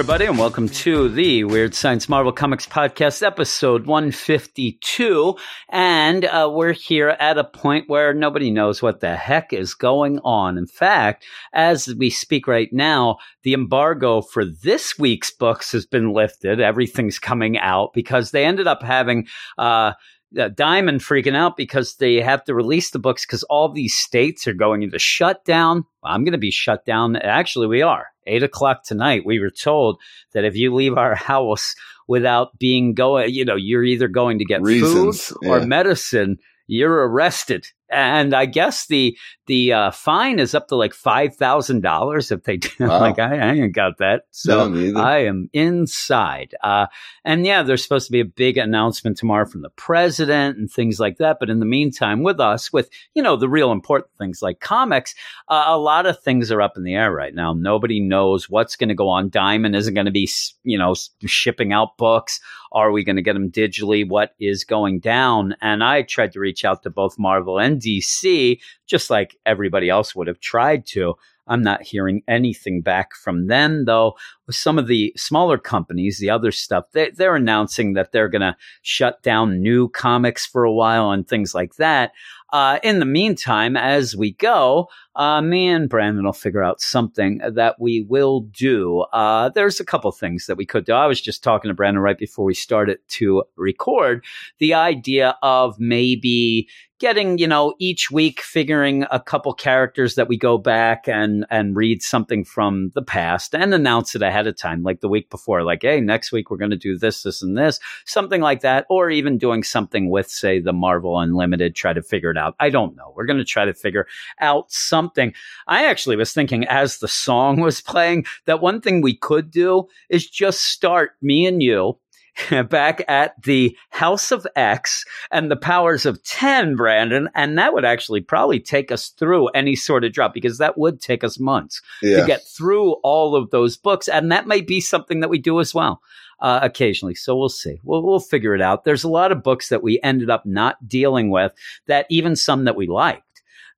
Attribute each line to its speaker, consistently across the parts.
Speaker 1: everybody, and welcome to the Weird Science Marvel Comics Podcast, episode 152. And uh, we're here at a point where nobody knows what the heck is going on. In fact, as we speak right now, the embargo for this week's books has been lifted. Everything's coming out because they ended up having. Uh, uh, Diamond freaking out because they have to release the books because all these states are going into shutdown. I'm going to be shut down. Actually, we are. Eight o'clock tonight, we were told that if you leave our house without being going, you know, you're either going to get
Speaker 2: Reasons,
Speaker 1: food or
Speaker 2: yeah.
Speaker 1: medicine. You're arrested, and I guess the the uh, fine is up to like five thousand dollars if they do.
Speaker 2: Wow.
Speaker 1: like I, I ain't got that, so
Speaker 2: No.
Speaker 1: I am inside. Uh, and yeah, there's supposed to be a big announcement tomorrow from the president and things like that. But in the meantime, with us, with you know the real important things like comics, uh, a lot of things are up in the air right now. Nobody knows what's going to go on. Diamond isn't going to be you know shipping out books. Are we going to get them digitally? What is going down? And I tried to reach out to both Marvel and DC, just like everybody else would have tried to. I'm not hearing anything back from them, though. With some of the smaller companies, the other stuff, they, they're announcing that they're going to shut down new comics for a while and things like that. Uh, in the meantime, as we go, uh, me and Brandon will figure out something that we will do. Uh, there's a couple things that we could do. I was just talking to Brandon right before we started to record. The idea of maybe getting, you know, each week figuring a couple characters that we go back and and read something from the past and announce it ahead of time, like the week before, like, hey, next week we're going to do this, this, and this, something like that, or even doing something with, say, the Marvel Unlimited, try to figure it out. I don't know. We're going to try to figure out something. I actually was thinking as the song was playing that one thing we could do is just start me and you back at the House of X and the powers of 10, Brandon. And that would actually probably take us through any sort of drop because that would take us months
Speaker 2: yeah.
Speaker 1: to get through all of those books. And that might be something that we do as well. Uh, occasionally. So we'll see. We'll, we'll figure it out. There's a lot of books that we ended up not dealing with that even some that we liked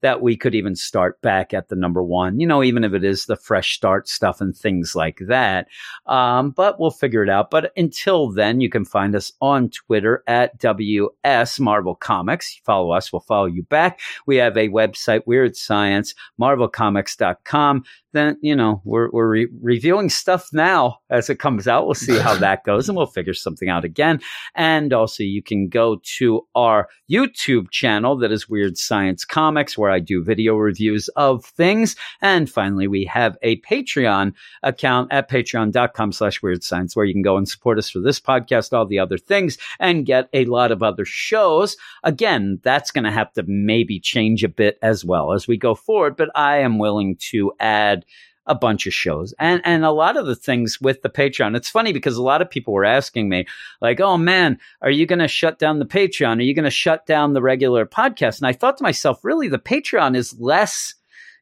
Speaker 1: that we could even start back at the number one, you know, even if it is the fresh start stuff and things like that. Um, but we'll figure it out. But until then, you can find us on Twitter at WS Marvel Comics. Follow us, we'll follow you back. We have a website, Weird Science, marvelcomics.com. Then, you know, we're, we're re- reviewing stuff now as it comes out. We'll see how that goes and we'll figure something out again. And also, you can go to our YouTube channel that is Weird Science Comics, where I do video reviews of things. And finally, we have a Patreon account at patreon.com slash weird science, where you can go and support us for this podcast, all the other things, and get a lot of other shows. Again, that's going to have to maybe change a bit as well as we go forward, but I am willing to add a bunch of shows. And and a lot of the things with the patreon it's funny because a lot of people were asking me like oh man are you going to shut down the patreon? Are you going to shut down the regular podcast? And i thought to myself really the patreon is less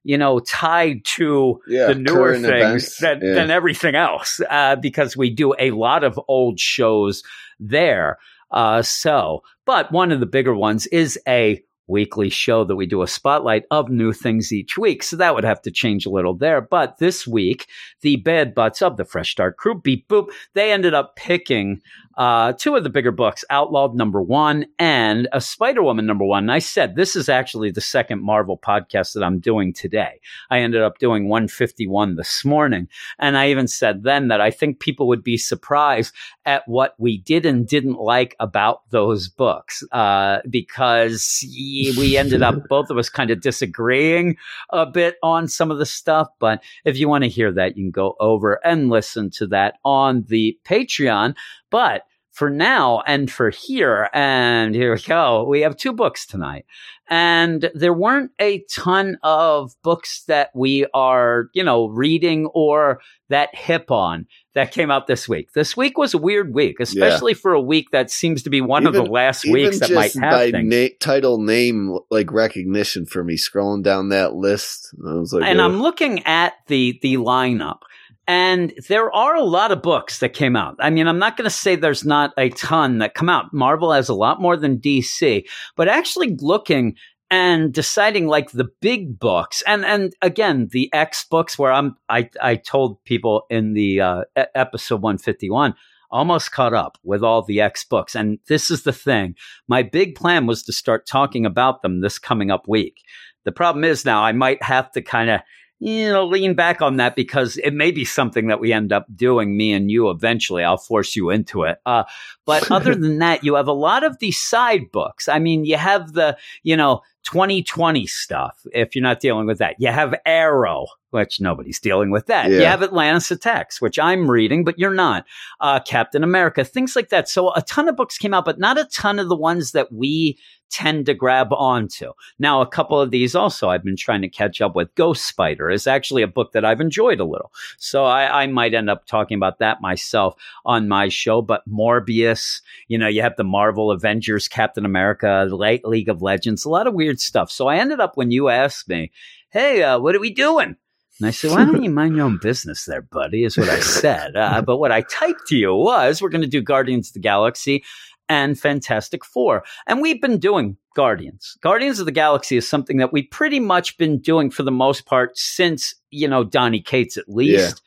Speaker 1: you know tied to
Speaker 2: Yeah,
Speaker 1: the newer things
Speaker 2: events,
Speaker 1: than,
Speaker 2: yeah.
Speaker 1: than everything else uh, because we do a lot of old shows there. Uh, so but one of the bigger ones is a weekly show that we do a spotlight of new things each week. So that would have to change a little there. But this week, the bad butts of the Fresh Start crew, beep boop, they ended up picking uh, two of the bigger books, Outlawed number one and a Spider Woman number one. And I said, this is actually the second Marvel podcast that I'm doing today. I ended up doing 151 this morning. And I even said then that I think people would be surprised at what we did and didn't like about those books uh, because y- we ended up both of us kind of disagreeing a bit on some of the stuff. But if you want to hear that, you can go over and listen to that on the Patreon. But for now and for here. And here we go. We have two books tonight. And there weren't a ton of books that we are, you know, reading or that hip on that came out this week. This week was a weird week, especially for a week that seems to be one of the last weeks that might have
Speaker 2: by
Speaker 1: things.
Speaker 2: na- title name like recognition for me scrolling down that list. I was like,
Speaker 1: and. I'm looking at the the lineup, and there are a lot of books that came out. I mean, I'm not going to say there's not a ton that come out. Marvel has a lot more than DC, but actually looking and deciding like the big books and and again the X books where I'm I I told people in the uh, episode 151 almost caught up with all the X books. And this is the thing. My big plan was to start talking about them this coming up week. The problem is now I might have to kind of you know lean back on that because it may be something that we end up doing me and you eventually. I'll force you into it. Uh, but other than that you have a lot of these side books. I mean you have the you know 2020 stuff if you're not dealing with that you have Arrow which nobody's dealing with that you have Atlantis Attacks which I'm reading but you're not uh, Captain America things like that so a ton of books came out but not a ton of the ones that we tend to grab onto now, a couple of these also I've been trying to catch up with. Ghost Spider is actually a book that I've enjoyed a little. So I, I might end up talking about that myself on my show. But Morbius, you know, you have the Marvel Avengers, Captain America, Late League of Legends, a lot of weird stuff. So I ended up when you asked me, hey, uh, what are we doing? And I said, why don't you mind your own business there, buddy, is what I said. Uh, but what I typed to you was, we're going to do Guardians of the Galaxy and Fantastic Four. And we've been doing Guardians. Guardians of the Galaxy is something that we've pretty much been doing for the most part since, you know, Donny Cates at least.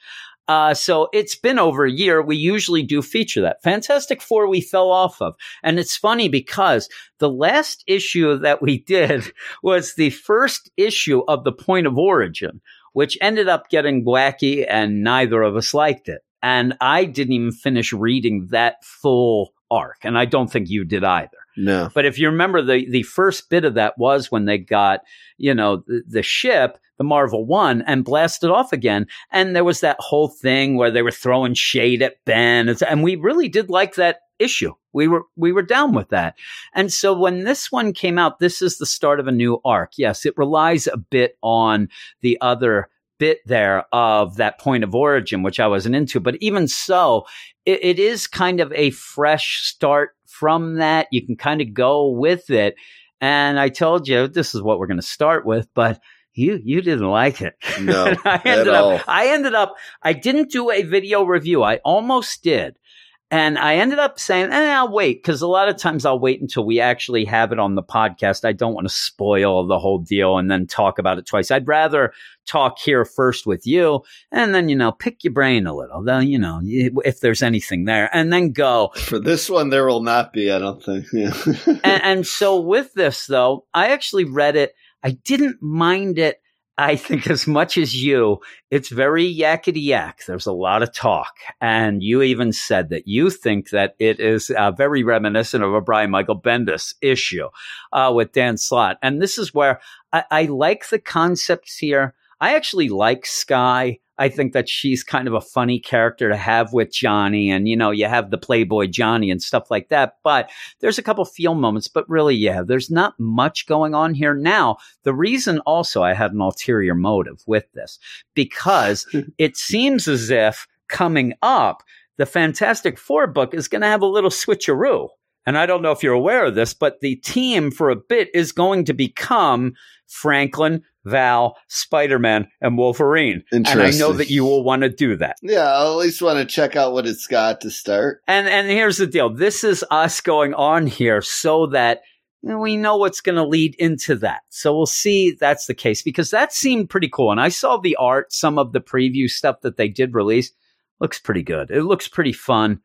Speaker 1: Uh, so it's been over a year. We usually do feature that. Fantastic Four we fell off of. And it's funny because the last issue that we did was the first issue of the point of origin, which ended up getting wacky and neither of us liked it. And I didn't even finish reading that full arc. And I don't think you did either.
Speaker 2: No.
Speaker 1: But if you remember, the the first bit of that was when they got you know the, the ship, the Marvel One, and blasted off again, and there was that whole thing where they were throwing shade at Ben, and we really did like that issue. We were we were down with that, and so when this one came out, this is the start of a new arc. Yes, it relies a bit on the other bit there of that point of origin, which I wasn't into, but even so, it, it is kind of a fresh start from that. You can kind of go with it. And I told you this is what we're going to start with, but you you didn't like it.
Speaker 2: No,
Speaker 1: I
Speaker 2: at all.
Speaker 1: up I ended up I didn't do a video review. I almost did. And I ended up saying, eh, I'll wait because a lot of times I'll wait until we actually have it on the podcast. I don't want to spoil the whole deal and then talk about it twice. I'd rather talk here first with you and then, you know, pick your brain a little, then, you know, if there's anything there and then go.
Speaker 2: For this one, there will not be. I don't think. Yeah.
Speaker 1: and, and so with this though, I actually read it. I didn't mind it. I think as much as you, it's very yakety yak. There's a lot of talk. And you even said that you think that it is uh, very reminiscent of a Brian Michael Bendis issue uh, with Dan Slott. And this is where I, I like the concepts here. I actually like Sky. I think that she's kind of a funny character to have with Johnny. And, you know, you have the Playboy Johnny and stuff like that. But there's a couple feel moments, but really, yeah, there's not much going on here. Now, the reason also I had an ulterior motive with this, because it seems as if coming up, the Fantastic Four book is going to have a little switcheroo. And I don't know if you're aware of this, but the team for a bit is going to become Franklin, Val, Spider Man, and Wolverine. And I know that you will want to do that.
Speaker 2: yeah, I'll at least want to check out what it's got to start.
Speaker 1: And and here's the deal. This is us going on here so that we know what's going to lead into that. So we'll see if that's the case because that seemed pretty cool. And I saw the art, some of the preview stuff that they did release looks pretty good. It looks pretty fun.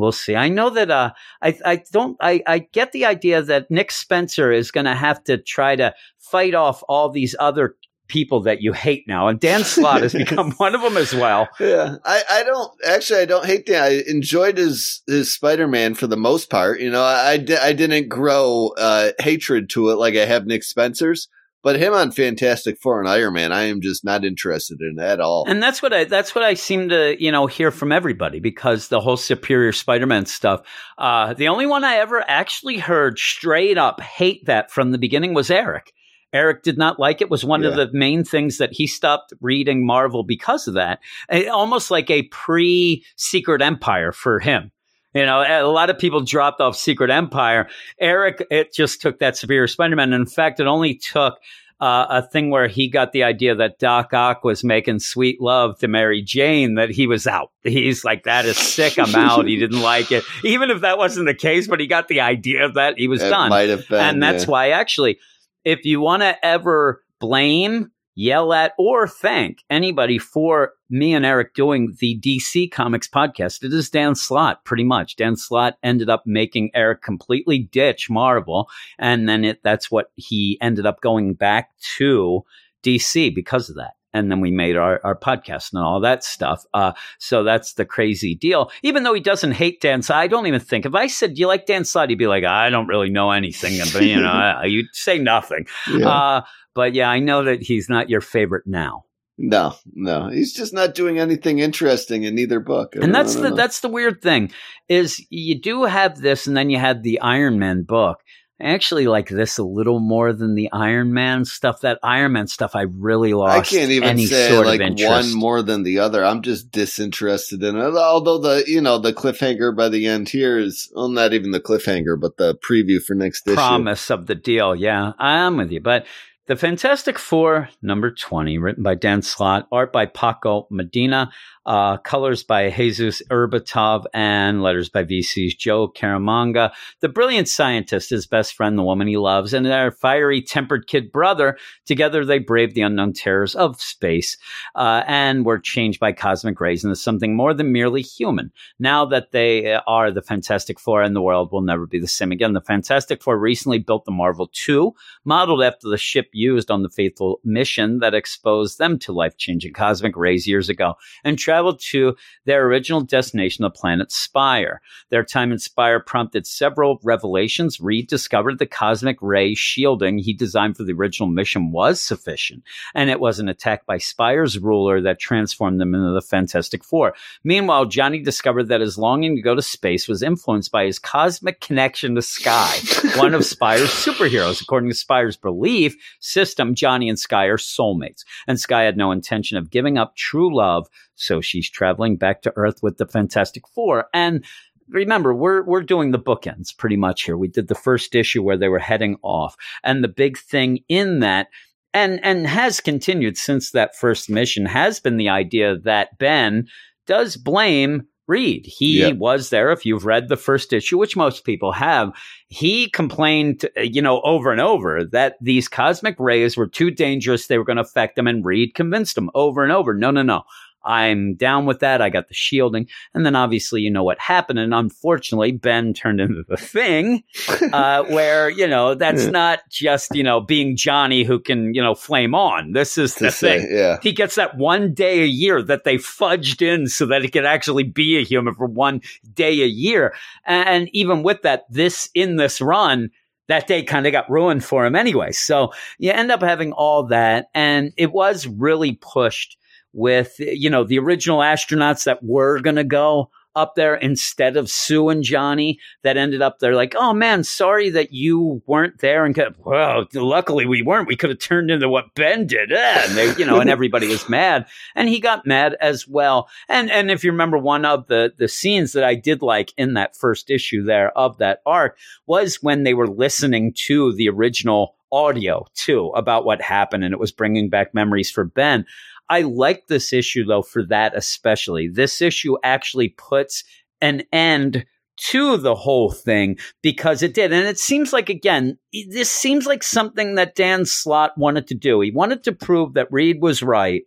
Speaker 1: We'll see. I know that uh, I I don't I, I get the idea that Nick Spencer is going to have to try to fight off all these other people that you hate now, and Dan Slott has become one of them as well.
Speaker 2: Yeah, I, I don't actually. I don't hate that. I enjoyed his his Spider Man for the most part. You know, I I, di- I didn't grow uh, hatred to it like I have Nick Spencer's. But him on Fantastic Four and Iron Man, I am just not interested in at all.
Speaker 1: And that's what I that's what I seem to you know hear from everybody because the whole Superior Spider-Man stuff. Uh, the only one I ever actually heard straight up hate that from the beginning was Eric. Eric did not like it. Was one of the main things that he stopped reading Marvel because of that. Eh, Almost like a pre Secret Empire for him. You know, a lot of people dropped off Secret Empire. Eric, it just took that Superior Spider-Man. In fact, it only took uh, a thing where he got the idea that Doc Ock was making sweet love to Mary Jane that he was out. He's like, that is sick. I'm out. He didn't like it. Even if that wasn't the case, but he got the idea of that he was
Speaker 2: it
Speaker 1: done.
Speaker 2: might have been,
Speaker 1: and that's
Speaker 2: yeah.
Speaker 1: why actually, if you want to ever blame, yell at, or thank anybody for me and Eric doing the DC Comics podcast, it is Dan Slott, pretty much. Dan Slott ended up making Eric completely ditch Marvel, and then it that's what he ended up going back to DC because of that. And then we made our, our podcast and all that stuff. Uh, so that's the crazy deal. Even though he doesn't hate Dan Slott, I don't even think if I said, "Do you like Dan Slott?" He'd be like, "I don't really know anything," but you know, you'd say nothing.
Speaker 2: Yeah.
Speaker 1: Uh, but yeah, I know that he's not your favorite now.
Speaker 2: no, no, he's just not doing anything interesting in either book.
Speaker 1: And that's the
Speaker 2: know.
Speaker 1: that's the weird thing is you do have this and then you had the iron man book I actually like this a little more than the Iron Man stuff. That Iron Man stuff, I really lost.
Speaker 2: I can't even
Speaker 1: any
Speaker 2: say
Speaker 1: sort
Speaker 2: like
Speaker 1: of interest.
Speaker 2: one more than the other. I'm just disinterested in it. Although the you know the cliffhanger by the end here is well, not even the cliffhanger, but the preview for next issue.
Speaker 1: promise of the deal. Yeah, I'm with you. But the Fantastic Four, number 20, written by Dan Slott, art by Paco Medina, uh, colors by Jesus Aburtov, and letters by VC's Joe Caramagna. The brilliant scientist, his best friend, the woman he loves, and their fiery tempered kid brother, together they brave the unknown terrors of space uh, and were changed by cosmic rays into something more than merely human. Now that they are the Fantastic Four and the world will never be the same again. The Fantastic Four recently built the Marvel 2, modeled after the ship used on the faithful mission that exposed them to life changing cosmic rays years ago, and traveled to their original destination, the planet Spire. Their time in Spire prompted several revelations. Reed discovered the cosmic ray shielding he designed for the original mission was sufficient, and it was an attack by Spire's ruler that transformed them into the Fantastic Four. Meanwhile, Johnny discovered that his longing to go to space was influenced by his cosmic connection to Sky, one of Spire's superheroes. According to Spire's belief system, Johnny and Sky are soulmates, and Sky had no intention of giving up true love, so she's traveling back to Earth with the Fantastic Four. And remember, we're we're doing the bookends pretty much here. We did the first issue where they were heading off, and the big thing in that and and has continued since that first mission has been the idea that Ben does blame Reed. He
Speaker 2: Yep.
Speaker 1: was there. If you've read the first issue, which most people have, he complained, uh, you know, over and over that these cosmic rays were too dangerous. They were going to affect him, and Reed convinced him over and over. No, no, no. I'm down with that. I got the shielding. And then obviously, you know what happened. And unfortunately, Ben turned into the thing uh, where, you know, that's not just, you know, being Johnny who can, you know, flame on. This is the
Speaker 2: say,
Speaker 1: thing.
Speaker 2: yeah.
Speaker 1: He gets that one day a year that they fudged in so that he could actually be a human for one day a year. And even with that, this in this run, that day kind of got ruined for him anyway. So you end up having all that. And it was really pushed with, you know, the original astronauts that were going to go up there instead of Sue and Johnny that ended up there like, oh man, sorry that you weren't there. And well, luckily we weren't. We could have turned into what Ben did. Eh, And they, you know, and everybody was mad. And he got mad as well. And and if you remember one of the the scenes that I did like in that first issue there of that arc was when they were listening to the original audio too about what happened and it was bringing back memories for Ben. I like this issue though for that especially. This issue actually puts an end to the whole thing because it did. And it seems like, again, this seems like something that Dan Slott wanted to do. He wanted to prove that Reed was right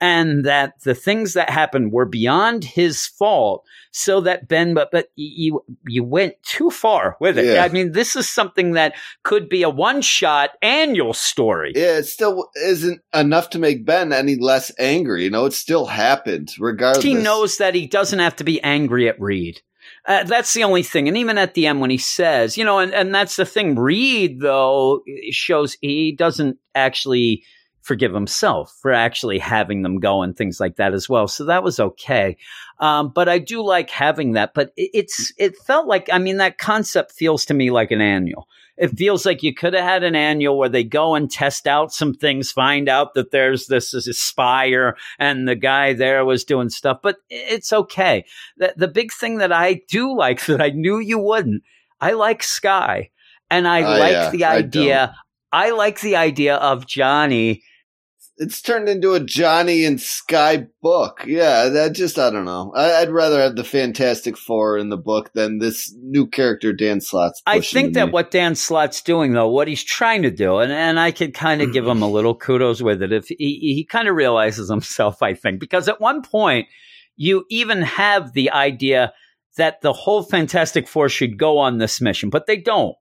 Speaker 1: and that the things that happened were beyond his fault so that Ben but but you you went too far with it.
Speaker 2: Yeah.
Speaker 1: I mean this is something that could be a one-shot annual story.
Speaker 2: Yeah, it still isn't enough to make Ben any less angry. You know, it still happened regardless.
Speaker 1: he knows that he doesn't have to be angry at Reed. Uh, that's the only thing. And even at the end, when he says, you know, and, and that's the thing, Reed, though, shows he doesn't actually forgive himself for actually having them go and things like that as well. So that was okay. Um, but I do like having that. But it, it's, it felt like, I mean, that concept feels to me like an annual. It feels like you could have had an annual where they go and test out some things, find out that there's this, this spire and the guy there was doing stuff, but it's okay. The, the big thing that I do like that I knew you wouldn't, I like Sky. And I
Speaker 2: Oh,
Speaker 1: like
Speaker 2: yeah,
Speaker 1: the
Speaker 2: I
Speaker 1: idea. I like the idea of Johnny
Speaker 2: it's turned into a Johnny and Sky book. Yeah, that just I don't know. I, I'd rather have the Fantastic Four in the book than this new character Dan Slott's.
Speaker 1: I think that
Speaker 2: me.
Speaker 1: what Dan Slott's doing, though, what he's trying to do, and, and I could kind of give him a little kudos with it, if he, he kind of realizes himself, I think, because at one point you even have the idea that the whole Fantastic Four should go on this mission, but they don't.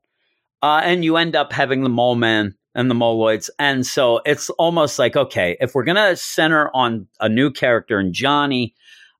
Speaker 1: Uh, and you end up having the Mole Man and the Moloids. And so it's almost like, okay, if we're going to center on a new character and Johnny,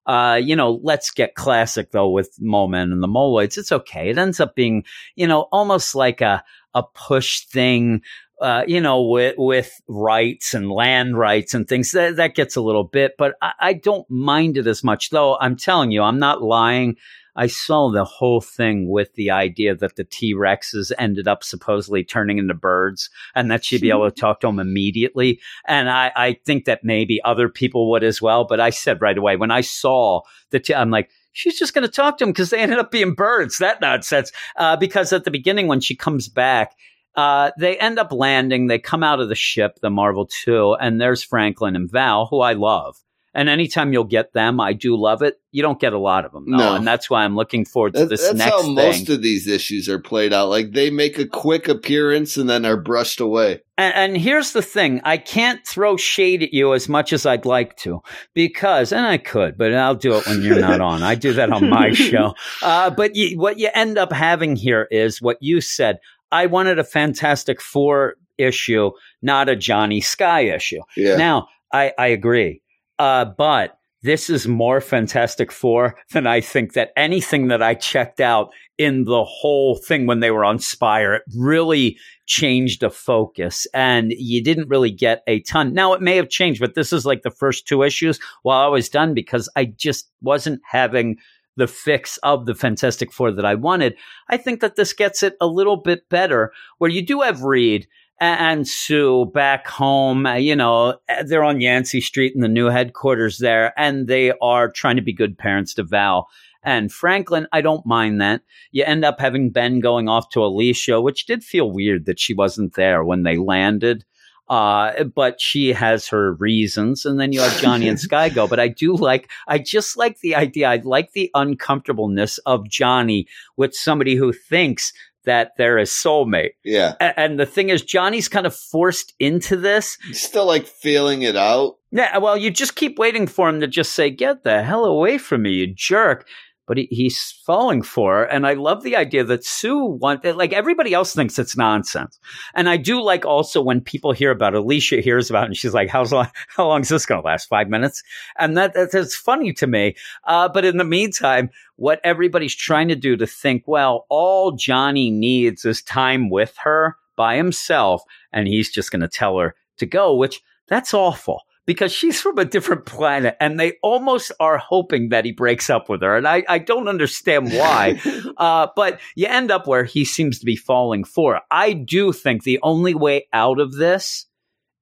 Speaker 1: uh, you know, let's get classic though with Mole Man and the Moloids. It's okay. It ends up being, you know, almost like a, a push thing. Uh, you know, with with rights and land rights and things that that gets a little bit, but I, I don't mind it as much. Though I'm telling you, I'm not lying. I saw the whole thing with the idea that the T Rexes ended up supposedly turning into birds and that she'd be able to talk to them immediately. And I, I think that maybe other people would as well. But I said right away when I saw the, t- I'm like, she's just going to talk to them because they ended up being birds. That nonsense. Uh, because at the beginning, when she comes back, uh, they end up landing. They come out of the ship, the Marvel 2, and there's Franklin and Val, who I love. And anytime you'll get them, I do love it. You don't get a lot of them, though,
Speaker 2: No.
Speaker 1: and that's why I'm looking forward to
Speaker 2: That-
Speaker 1: this
Speaker 2: that's
Speaker 1: next That's
Speaker 2: how
Speaker 1: thing.
Speaker 2: most of these issues are played out. Like they make a quick appearance and then are brushed away.
Speaker 1: And, and here's the thing I can't throw shade at you as much as I'd like to because, and I could, but I'll do it when you're not on. I do that on my show. Uh, but you, what you end up having here is what you said. I wanted a Fantastic Four issue, not a Johnny Sky issue.
Speaker 2: Yeah.
Speaker 1: Now, I, I agree. Uh, but this is more Fantastic Four than I think that anything that I checked out in the whole thing when they were on Spire. It really changed the focus and you didn't really get a ton. Now, it may have changed, but this is like the first two issues while I was done because I just wasn't having the fix of the Fantastic Four that I wanted. I think that this gets it a little bit better where you do have Reed and Sue back home. uh, You know, they're on Yancey Street in the new headquarters there, and they are trying to be good parents to Val. And Franklin, I don't mind that. You end up having Ben going off to Alicia, which did feel weird that she wasn't there when they landed. Uh, but she has her reasons. And then you have Johnny and Sky go. But I do like, I just like the idea. I like the uncomfortableness of Johnny with somebody who thinks that they're soulmate.
Speaker 2: Yeah.
Speaker 1: A- And the thing is, Johnny's kind of forced into this.
Speaker 2: Still like feeling it out.
Speaker 1: Yeah, well, you just keep waiting for him to just say, Get the hell away from me, you jerk. But he, he's falling for. And I love the idea that Sue want like everybody else thinks it's nonsense. And I do like also when people hear about Alicia hears about it and she's like, How's long, how long is this going to last? Five minutes? And that, that that's funny to me. Uh, but in the meantime, what everybody's trying to do to think, well, all Johnny needs is time with her by himself, and he's just going to tell her to go, which that's awful because she's from a different planet and they almost are hoping that he breaks up with her. And I, I don't understand why. uh, but you end up where he seems to be falling for. I do think the only way out of this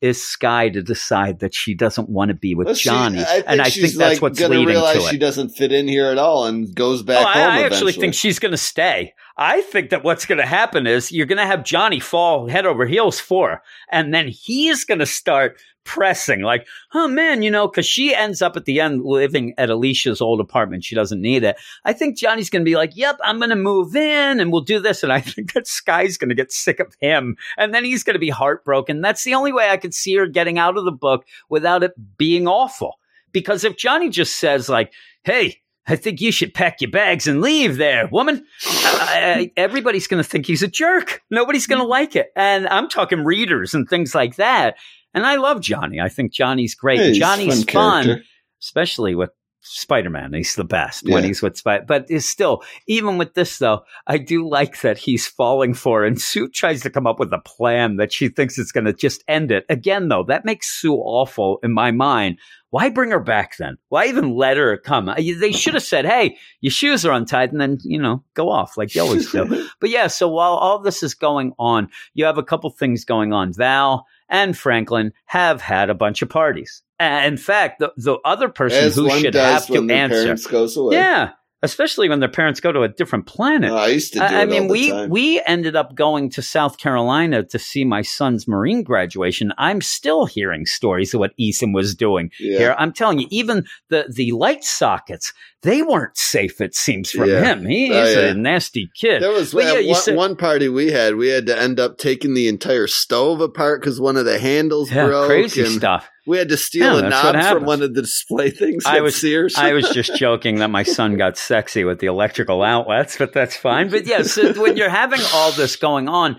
Speaker 1: is Sky to decide that she doesn't want to be with
Speaker 2: Well, she-
Speaker 1: Johnny.
Speaker 2: I
Speaker 1: and I think that's
Speaker 2: like,
Speaker 1: what's leading
Speaker 2: realize
Speaker 1: to it.
Speaker 2: she doesn't fit in here at all and goes back
Speaker 1: Oh, I. I actually think she's going to stay. I think that what's going to happen is you're going to have Johnny fall head over heels for and then he's going to start pressing like, oh man, you know, because she ends up at the end living at Alicia's old apartment. She doesn't need it. I think Johnny's going to be like, yep, I'm going to move in and we'll do this. And I think that Sky's going to get sick of him. And then he's going to be heartbroken. That's the only way I could see her getting out of the book without it being awful. Because if Johnny just says, like, hey, I think you should pack your bags and leave there, woman. I, I, everybody's going to think he's a jerk. Nobody's going to like it. And I'm talking readers and things like that. And I love Johnny. I think Johnny's great.
Speaker 2: He's
Speaker 1: Johnny's
Speaker 2: fun
Speaker 1: fun, especially with Spider Man. He's the best
Speaker 2: Yeah.
Speaker 1: when he's with Spider. But it's still, even with this though, I do like that he's falling for. And Sue tries to come up with a plan that she thinks is going to just end it. Again, though, that makes Sue awful in my mind. Why bring her back then? Why even let her come? They should have said, "Hey, your shoes are untied," and then you know go off like you always do. But yeah, so while all this is going on, you have a couple things going on. Val and Franklin have had a bunch of parties. Uh, In fact, the, the other person
Speaker 2: As
Speaker 1: who should have to answer,
Speaker 2: parents goes away.
Speaker 1: yeah, especially when their parents go to a different planet.
Speaker 2: Oh, I used to do
Speaker 1: I, I mean, we
Speaker 2: time.
Speaker 1: we ended up going to South Carolina to see my son's Marine graduation. I'm still hearing stories of what Eason was doing
Speaker 2: yeah.
Speaker 1: here. I'm telling you, even the the light sockets, they weren't safe. It seems from
Speaker 2: Yeah.
Speaker 1: him. He
Speaker 2: Oh,
Speaker 1: is
Speaker 2: yeah.
Speaker 1: a nasty kid.
Speaker 2: There was
Speaker 1: But yeah,
Speaker 2: one,
Speaker 1: said-
Speaker 2: one party we had. We had to end up taking the entire stove apart because one of the handles
Speaker 1: yeah,
Speaker 2: broke.
Speaker 1: crazy
Speaker 2: and
Speaker 1: stuff.
Speaker 2: We had to steal
Speaker 1: Yeah,
Speaker 2: a knob from one of the display things.
Speaker 1: I was-
Speaker 2: Sears.
Speaker 1: I was just joking that my son got sexy with the electrical outlets, but that's fine. But yeah, so when you're having all this going on,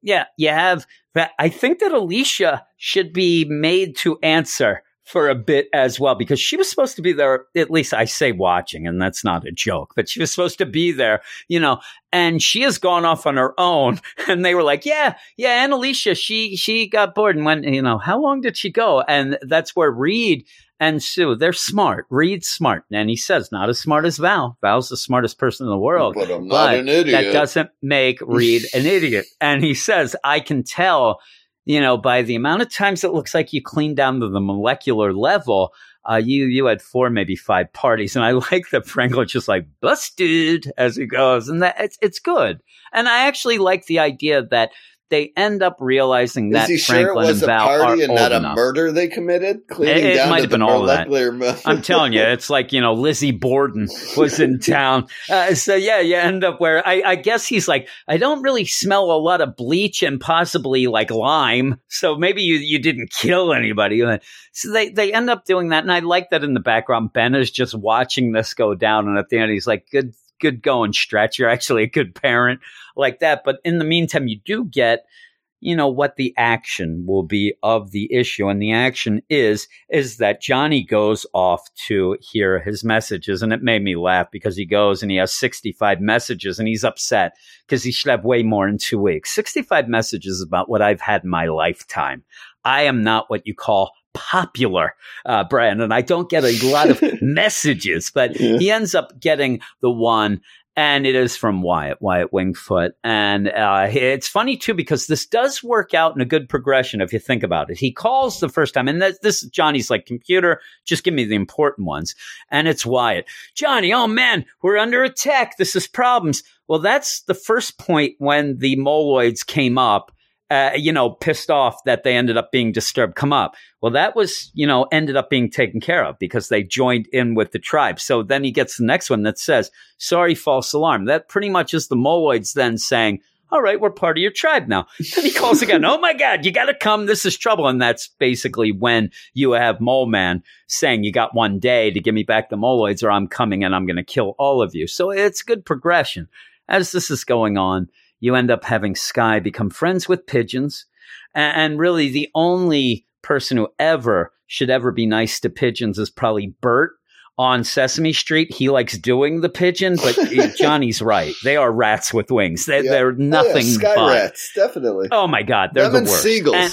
Speaker 1: yeah, you have. I think that Alicia should be made to answer for a bit as well because she was supposed to be there. At least I say watching, and that's not a joke, but she was supposed to be there, you know. And she has gone off on her own, and they were like, "Yeah, yeah." And Alicia, she she got bored and went, you know, how long did she go? And that's where Reed and Sue, they're smart. Reed's smart. And he says, not as smart as Val. Val's the smartest person in the world.
Speaker 2: but I'm not
Speaker 1: But
Speaker 2: an idiot.
Speaker 1: That doesn't make Reed an idiot. And he says, I can tell, you know, by the amount of times it looks like you clean down to the molecular level. Uh, you you had four, maybe five parties, and I like that Franklin's just like busted as he goes, and that it's it's good. And I actually like the idea that they end up realizing
Speaker 2: Is
Speaker 1: that
Speaker 2: he sure it
Speaker 1: Franklin
Speaker 2: was
Speaker 1: and
Speaker 2: a
Speaker 1: Val
Speaker 2: party
Speaker 1: are
Speaker 2: and not a
Speaker 1: enough.
Speaker 2: murder they committed? Cleaning
Speaker 1: It- it
Speaker 2: down
Speaker 1: might have been all that. I'm telling you, it's like you know Lizzie Borden was in town. Uh, so yeah, you end up where I, I guess he's like, I don't really smell a lot of bleach and possibly like lime. So maybe you you didn't kill anybody. Uh, So they they end up doing that, and I like that in the background. Ben is just watching this go down, and at the end he's like, good. Good going, Stretch. You're actually a good parent like that. But in the meantime, you do get you know what the action will be of the issue. And the action is is that johnny goes off to hear his messages. And it made me laugh because he goes and he has 65 messages and he's upset because he should have way more in two weeks. 65 messages about what i've had in my lifetime. I am not what you call popular uh brandon. I don't get a lot of messages but
Speaker 2: Yeah.
Speaker 1: he ends up getting the one and it is from Wyatt, Wyatt Wingfoot. And uh, it's funny too because this does work out in a good progression if you think about it. He calls the first time, and this, this Johnny's like, computer, just give me the important ones. And it's Wyatt. Johnny, oh man, we're under attack. This is problems. Well, that's the first point when the moloids came up. Uh, you know, pissed off that they ended up being disturbed come up. Well, that was, you know, ended up being taken care of because they joined in with the tribe. So then he gets the next one that says, sorry, false alarm. That pretty much is the moloids then saying, all right, we're part of your tribe now. And he calls again, oh my God, you got to come. This is trouble. And that's basically when you have Mole Man saying, you got one day to give me back the moloids or I'm coming and I'm going to kill all of you. So it's good progression. As this is going on, you end up having Sky become friends with pigeons. And really, the only person who ever should ever be nice to pigeons is probably Bert on Sesame Street. He likes doing the pigeon, but Johnny's right. They are rats with wings. They,
Speaker 2: Yeah.
Speaker 1: They're
Speaker 2: Oh, yeah,
Speaker 1: nothing
Speaker 2: sky
Speaker 1: but.
Speaker 2: rats, definitely.
Speaker 1: Oh my God, they're
Speaker 2: Them
Speaker 1: the worst.
Speaker 2: seagulls.
Speaker 1: And-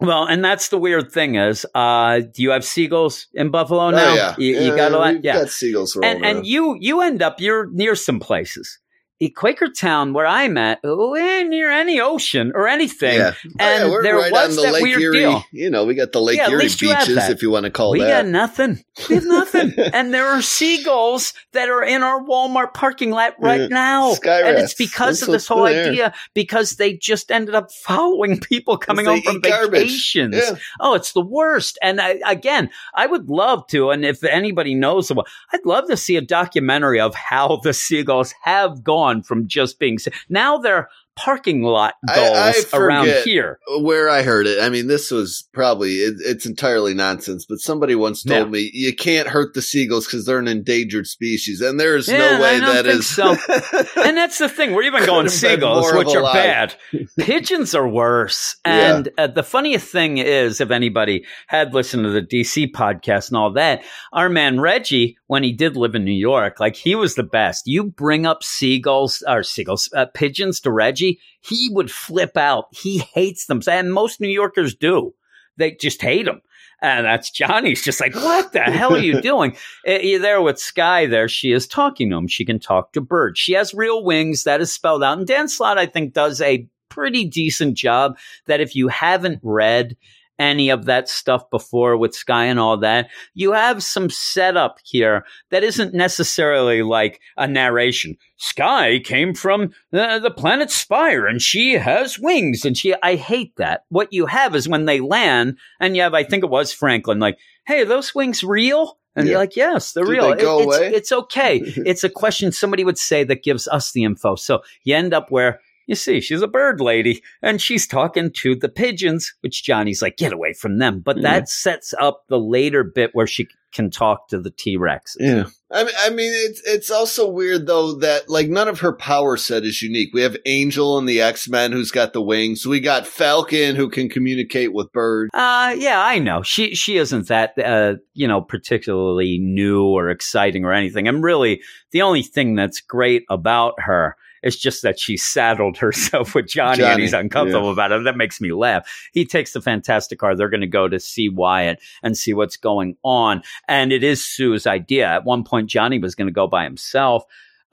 Speaker 1: well, and that's the weird thing is, uh, do you have seagulls in Buffalo now?
Speaker 2: oh yeah,
Speaker 1: You, you
Speaker 2: Yeah,
Speaker 1: got a lot, yeah.
Speaker 2: got seagulls
Speaker 1: And and you you end up you're near some places. Quakertown, where I'm at, we're near any ocean or anything.
Speaker 2: Yeah.
Speaker 1: And
Speaker 2: Oh, yeah, we're
Speaker 1: there
Speaker 2: right
Speaker 1: was
Speaker 2: on the
Speaker 1: that
Speaker 2: Lake
Speaker 1: weird
Speaker 2: Erie.
Speaker 1: deal.
Speaker 2: You know, we got the Lake
Speaker 1: Yeah,
Speaker 2: Erie
Speaker 1: least you
Speaker 2: beaches, if you want to call
Speaker 1: we
Speaker 2: that.
Speaker 1: got nothing. We have nothing. and there are seagulls that are in our Walmart parking lot right
Speaker 2: Yeah.
Speaker 1: now.
Speaker 2: Sky
Speaker 1: and
Speaker 2: rats.
Speaker 1: it's because
Speaker 2: That's
Speaker 1: of this whole
Speaker 2: there.
Speaker 1: idea, because they just ended up following people coming home from
Speaker 2: eat garbage.
Speaker 1: vacations.
Speaker 2: Yeah.
Speaker 1: Oh, it's the worst. And I, again, I would love to, and if anybody knows about, I'd love to see a documentary of how the seagulls have gone from just being now they're parking lot
Speaker 2: I- I
Speaker 1: around here.
Speaker 2: where I heard it, I mean, this was probably it, it's entirely nonsense. But somebody once told
Speaker 1: Yeah.
Speaker 2: me you can't hurt the seagulls because they're an endangered species, and there's
Speaker 1: Yeah,
Speaker 2: no way that is
Speaker 1: so. And that's the thing. We're even going seagulls, which are
Speaker 2: lie.
Speaker 1: bad. Pigeons are worse.
Speaker 2: Yeah.
Speaker 1: And uh, the funniest thing is, if anybody had listened to the DC podcast and all that, our man Reggie, when he did live in New York, like he was the best. You bring up seagulls or seagulls, uh, pigeons to Reggie, he would flip out. He hates them. And most New Yorkers do. They just hate them. And that's Johnny's just like, what the hell are you doing? Uh, You're there with Sky there. She is talking to him. She can talk to birds. She has real wings. That is spelled out. And Dan Slott, I think, does a pretty decent job that if you haven't read any of that stuff before with Sky and all that, you have some setup here that isn't necessarily like a narration. Sky came from uh, the planet Spire and she has wings and she, I hate that. What you have is when they land and you have, I think it was Franklin, like, hey, are those wings real? And
Speaker 2: Yeah.
Speaker 1: you're like, yes, they're
Speaker 2: Do
Speaker 1: real.
Speaker 2: they go
Speaker 1: It- it's,
Speaker 2: away?
Speaker 1: it's okay. it's a question somebody would say that gives us the info. So you end up where you see, she's a bird lady and she's talking to the pigeons, which Johnny's like, get away from them. But
Speaker 2: Yeah.
Speaker 1: that sets up the later bit where she can talk to the T Rex.
Speaker 2: Yeah. I mean, I mean, it's it's also weird though that like none of her power set is unique. We have Angel and the X Men who's got the wings. We got Falcon who can communicate with birds.
Speaker 1: Uh, yeah, I know. She she isn't that uh, you know, particularly new or exciting or anything. And really, the only thing that's great about her is just that she saddled herself with Johnny, and he's uncomfortable about it. That makes me laugh. He takes the fantastic car. They're going to go to see Wyatt and see what's going on. And it is Sue's idea. At one point, Johnny was going to go by himself.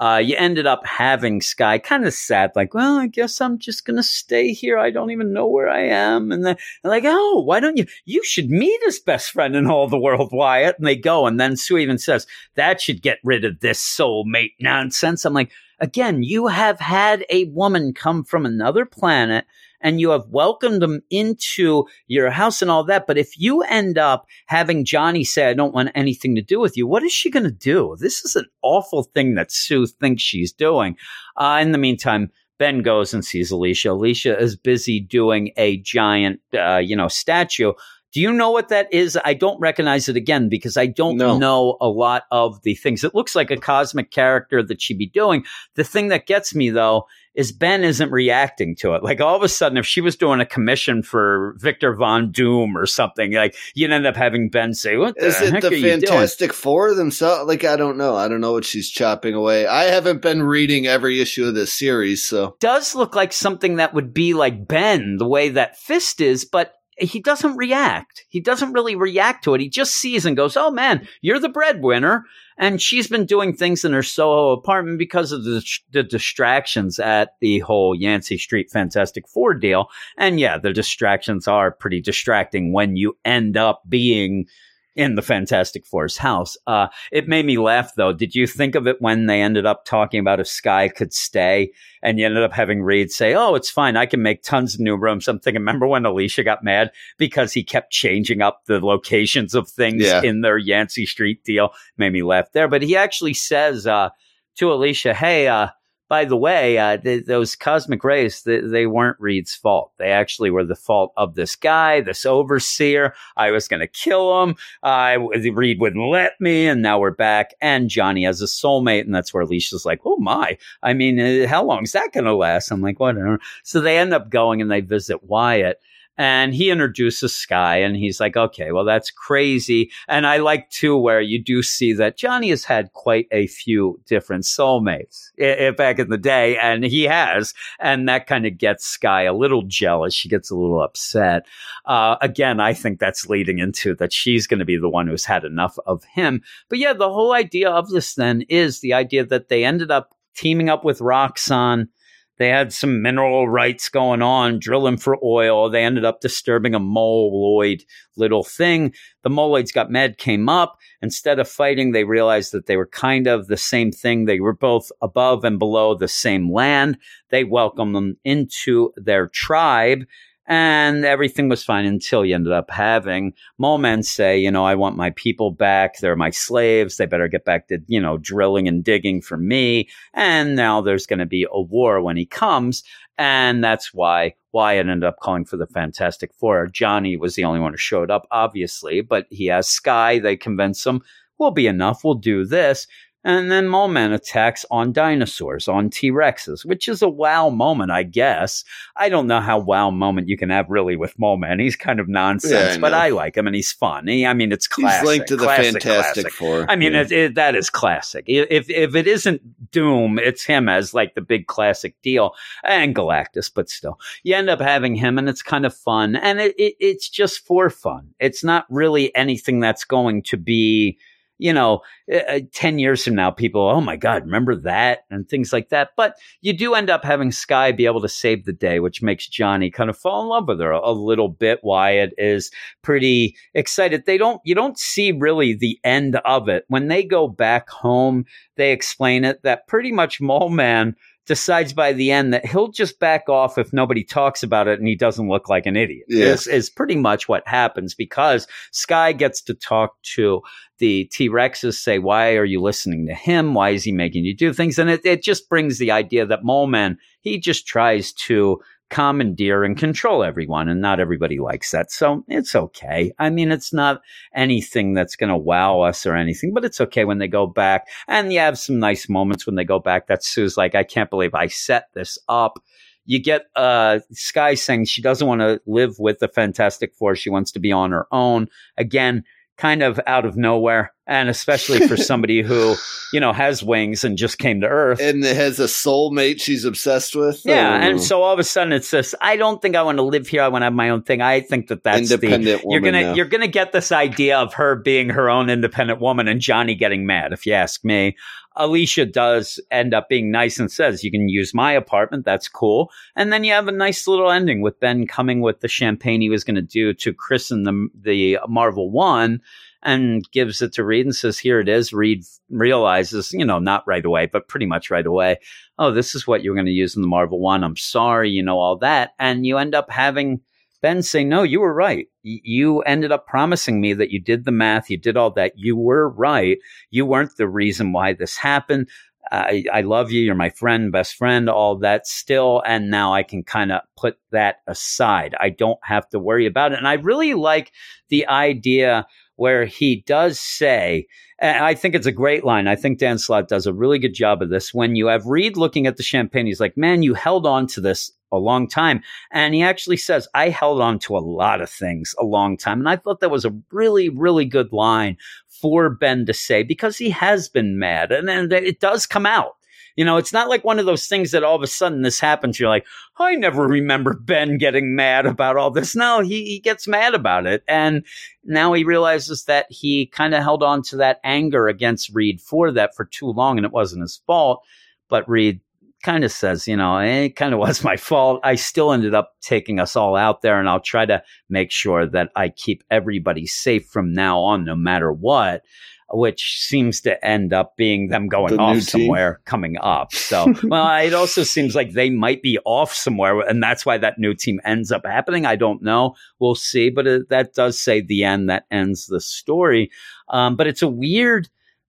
Speaker 1: Uh, you ended up having Sky kind of sad, like, well, I guess I'm just going to stay here. I don't even know where I am. And then like, oh, why don't you? You should meet his best friend in all the world, Wyatt. And they go. And then Sue even says, that should get rid of this soulmate nonsense. I'm like, again, you have had a woman come from another planet and you have welcomed them into your house and all that. But if you end up having Johnny say, I don't want anything to do with you, what is she going to do? This is an awful thing that Sue thinks she's doing. Uh, in the meantime, Ben goes and sees Alicia. Alicia is busy doing a giant, uh, you know, statue. Do you know what that is? I don't recognize it again because I don't
Speaker 2: No.
Speaker 1: know a lot of the things. It looks like a cosmic character that she'd be doing. The thing that gets me though is Ben isn't reacting to it. Like all of a sudden, if she was doing a commission for Victor Von Doom or something, like you'd end up having Ben say, "What the
Speaker 2: Is it the? Fantastic Four themselves? Like I don't know. I don't know what she's chopping away. I haven't been reading every issue of this series, so
Speaker 1: does look like something that would be like Ben, the way that Fist is, but he doesn't react. He doesn't really react to it. He just sees and goes, "Oh man, you're the breadwinner." And she's been doing things in her Soho apartment because of the, the distractions at the whole Yancey Street Fantastic Four deal. And yeah, the distractions are pretty distracting when you end up being in the Fantastic Four's house. Uh, it made me laugh though. Did you think of it when they ended up talking about if Sky could stay and you ended up having Reed say, Oh, it's fine. I can make tons of new rooms. I'm thinking, remember when Alicia got mad because he kept changing up the locations of things
Speaker 2: Yeah.
Speaker 1: in their Yancey Street deal? Made me laugh there. But he actually says, uh, to Alicia, Hey, uh, by the way, uh, th- those cosmic rays, th- they weren't Reed's fault. They actually were the fault of this guy, this overseer. I was going to kill him. I Reed wouldn't let me, and now we're back. And Johnny has a soulmate, and that's where Alicia's like, "Oh my! I mean, uh, how long is that going to last?" I'm like, "Whatever." So they end up going and they visit Wyatt. And he introduces Sky, and he's like, "Okay, well, that's crazy." And I like too where you do see that Johnny has had quite a few different soulmates i- back in the day, and he has, and that kind of gets Sky a little jealous. She gets a little upset. Uh, again, I think that's leading into that she's going to be the one who's had enough of him. But yeah, the whole idea of this then is the idea that they ended up teaming up with Roxxon. They had some mineral rights going on, drilling for oil. They ended up disturbing a moloid little thing. The moloids got mad, came up. Instead of fighting, they realized that they were kind of the same thing. They were both above and below the same land. They welcomed them into their tribe and everything was fine until you ended up having Moleman say, you know, I want my people back. They're my slaves. They better get back to, you know, drilling and digging for me. And now there's going to be a war when he comes. And that's why Wyatt ended up calling for the Fantastic Four. Johnny was the only one who showed up, obviously, but he has Sky. They convince him, we'll be enough. We'll do this. And then Moleman attacks on dinosaurs, on T Rexes, which is a wow moment, I guess. I don't know how wow moment you can have really with Moleman. He's kind of nonsense,
Speaker 2: Yeah,
Speaker 1: but. I like him and he's fun. He, I mean, it's classic.
Speaker 2: He's linked to the
Speaker 1: classic,
Speaker 2: Fantastic
Speaker 1: classic.
Speaker 2: Four.
Speaker 1: I mean,
Speaker 2: Yeah.
Speaker 1: it, it, that is classic. If if it isn't Doom, it's him as like the big classic deal, and Galactus. But still, you end up having him, and it's kind of fun, and it, it it's just for fun. It's not really anything that's going to be, you know, uh, ten years from now, people, oh my god, remember that, and things like that. But you do end up having Sky be able to save the day, which makes Johnny kind of fall in love with her a, a little bit. Wyatt is pretty excited. They don't you don't see really the end of it. When they go back home, they explain it that pretty much Mole Man decides by the end that he'll just back off if nobody talks about it and he doesn't look like an idiot.
Speaker 2: Yeah.
Speaker 1: This is pretty much what happens because Sky gets to talk to the T Rexes, say, Why are you listening to him? Why is he making you do things? And it, it just brings the idea that Mole Man, he just tries to commandeer and control everyone, and not everybody likes that. So it's okay. I mean, it's not anything that's going to wow us or anything, but it's okay when they go back. And you have some nice moments when they go back. That Sue's like, I can't believe I set this up. You get uh, Sky saying she doesn't want to live with the Fantastic Four. She wants to be on her own. Again, kind of out of nowhere. And especially for somebody who, you know, has wings and just came to Earth.
Speaker 2: and has a soulmate she's obsessed with.
Speaker 1: Yeah,
Speaker 2: Oh.
Speaker 1: and so all of a sudden it's this. I don't think I want to live here. I want to have my own thing. I think that that's the
Speaker 2: independent
Speaker 1: you're gonna
Speaker 2: now.
Speaker 1: you're gonna get this idea of her being her own independent woman and Johnny getting mad. If you ask me, Alicia does end up being nice and says, "You can use my apartment. That's cool." And then you have a nice little ending with Ben coming with the champagne he was going to do to christen the the Marvel One. And gives it to Reed and says, Here it is. Reed realizes, you know, not right away, but pretty much right away, oh, this is what you're going to use in the Marvel one. I'm sorry, you know, all that. And you end up having Ben say, no, you were right. You ended up promising me that you did the math, you did all that. You were right. You weren't the reason why this happened. I, I love you. You're my friend, best friend, all that still. And now I can kind of put that aside. I don't have to worry about it. And I really like the idea where he does say, and I think it's a great line. I think Dan Slott does a really good job of this. When you have Reed looking at the champagne, he's like, man, you held on to this a long time. And he actually says, I held on to a lot of things a long time. And I thought that was a really, really good line for Ben to say because he has been mad. And then it does come out. You know, it's not like one of those things that all of a sudden this happens. You're like, I never remember Ben getting mad about all this. No, he, he gets mad about it. And now he realizes that he kind of held on to that anger against Reed for that for too long and it wasn't his fault. But Reed kind of says, you know, "Eh, it kind of was my fault. I still ended up taking us all out there and I'll try to make sure that I keep everybody safe from now on, no matter what. Which seems to end up being them going
Speaker 2: The
Speaker 1: off
Speaker 2: team.
Speaker 1: somewhere coming up. So, well, it also seems like they might be off somewhere, and that's why that new team ends up happening. I don't know. We'll see. But it, that does say the end that ends the story. Um, but it's a weird,